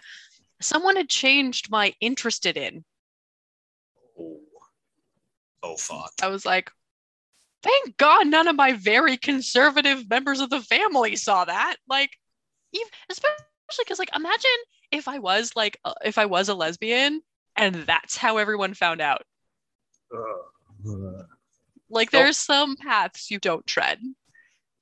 Someone had changed my interested in. Oh, oh fuck. I was like thank God none of my very conservative members of the family saw that. Like even especially because like imagine if I was like uh, if I was a lesbian and that's how everyone found out. Ugh. Like Nope. there's some paths you don't tread.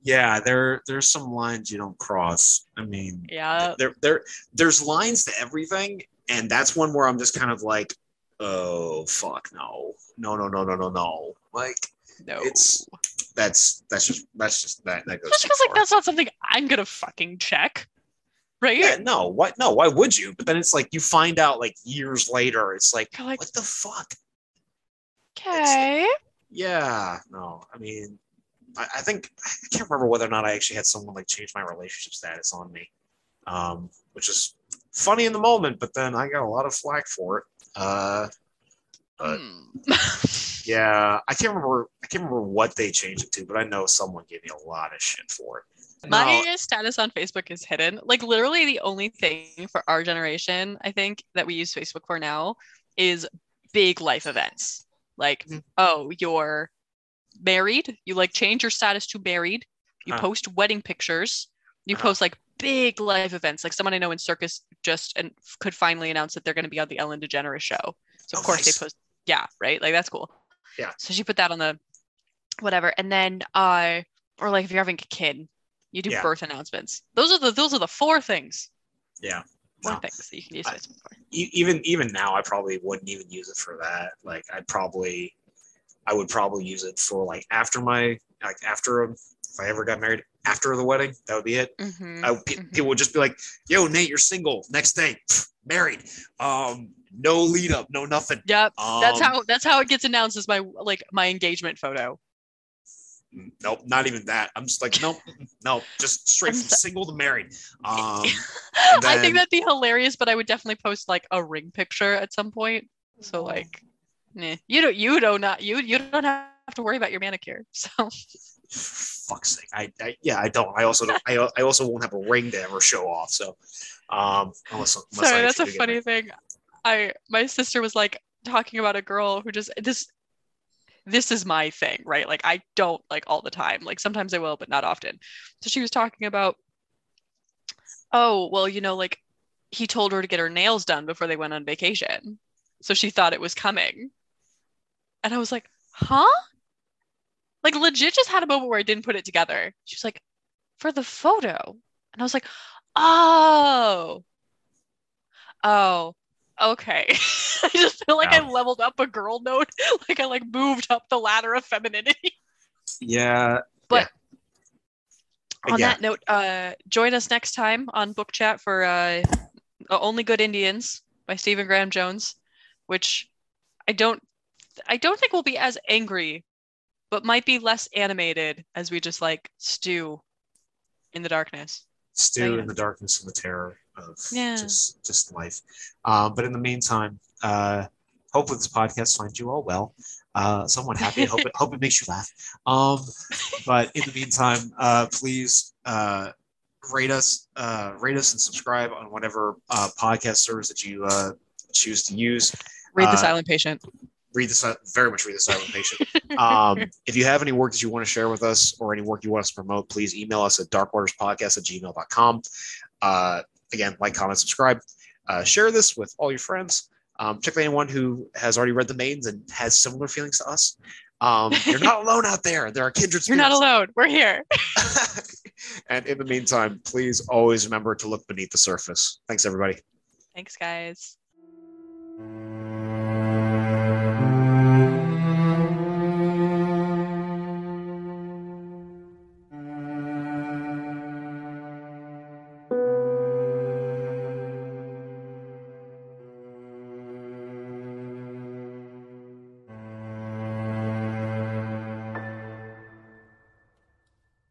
Yeah, there there's some lines you don't cross. I mean, Yeah. there there there's lines to everything, and that's one where I'm just kind of like, oh fuck no, no no no no no no. Like No. it's that's that's just that's just that that goes. just because like that's not something I'm gonna fucking check. Right? yeah no what no why would you? But then it's like you find out like years later. It's like like, what the fuck? okay. Yeah no. I mean, I, I think I can't remember whether or not I actually had someone like change my relationship status on me, um, which is funny in the moment. But then I got a lot of flack for it. Uh, But- Hmm. (laughs) Yeah, I can't remember. I can't remember what they changed it to, but I know someone gave me a lot of shit for it. My No, status on Facebook is hidden. Like literally the only thing for our generation, I think, that we use Facebook for now is big life events. Like, Mhm. oh, you're married, you like change your status to married, you Huh. post wedding pictures, you Uh-huh. post like big live events. Like someone I know in circus just and could finally announce that they're going to be on the Ellen DeGeneres show. So of Oh, course nice. they post yeah, right? Like that's cool. Yeah. So she put that on the whatever. And then uh or like if you're having a kid, you do Yeah. birth announcements. Those are the those are the four things. Yeah. Four No. things that you can use I- even even now, I probably wouldn't even use it for that. Like, I probably, I would probably use it for like after my like after um, if I ever got married after the wedding, that would be it. Mhm. I, Mhm. People would just be like, "Yo, Nate, you're single. Next thing, (sniffs) married. Um, no lead up, no nothing." Yep. That's Um, how that's how it gets announced as my like my engagement photo. Nope, not even that. I'm just like, nope, no, just straight from single to married. Um, (laughs) I think that'd be hilarious, but I would definitely post like a ring picture at some point. So like, nah, you don't you don't not you you don't have to worry about your manicure. So fuck's sake, I, I yeah, I don't. I also don't. I, I also won't have a ring to ever show off. So, um, unless, unless sorry, that's a actually do get funny thing. I my sister was like talking about a girl who just this this is my thing, right? Like I don't like all the time. Like sometimes I will, but not often. So she was talking about, oh, well, you know, like he told her to get her nails done before they went on vacation. So she thought it was coming. And I was like, huh? Like legit just had a moment where I didn't put it together. She was like, for the photo. And I was like, oh. Oh, okay. (laughs) I just feel like I leveled up a girl note. (laughs) Like I like moved up the ladder of femininity. (laughs) Yeah, But Uh, on yeah. that note, uh, join us next time on book chat for uh, Only Good Indians by Stephen Graham Jones, which I don't, I don't think we'll be as angry, but might be less animated as we just like stew in the darkness. stew yeah. in the darkness and the terror. of yeah. just just life. Um, but in the meantime, uh, hopefully this podcast finds you all well. Uh, someone happy. hope it (laughs) hope it makes you laugh. Um, but in the meantime, uh, please uh, rate us, uh, rate us, and subscribe on whatever uh, podcast service that you uh, choose to use. Read the uh, silent patient. Read the very much read the silent patient. (laughs) Um, if you have any work that you want to share with us or any work you want us to promote, please email us at darkwaterspodcast at gmail.com. Uh, again, like, comment, subscribe. Uh, share this with all your friends, um, particularly anyone who has already read the Maidens and has similar feelings to us. Um, you're not (laughs) alone out there. There are kindred spirits. You're not alone. We're here. (laughs) and in the meantime, please always remember to look beneath the surface. Thanks, everybody. Thanks, guys.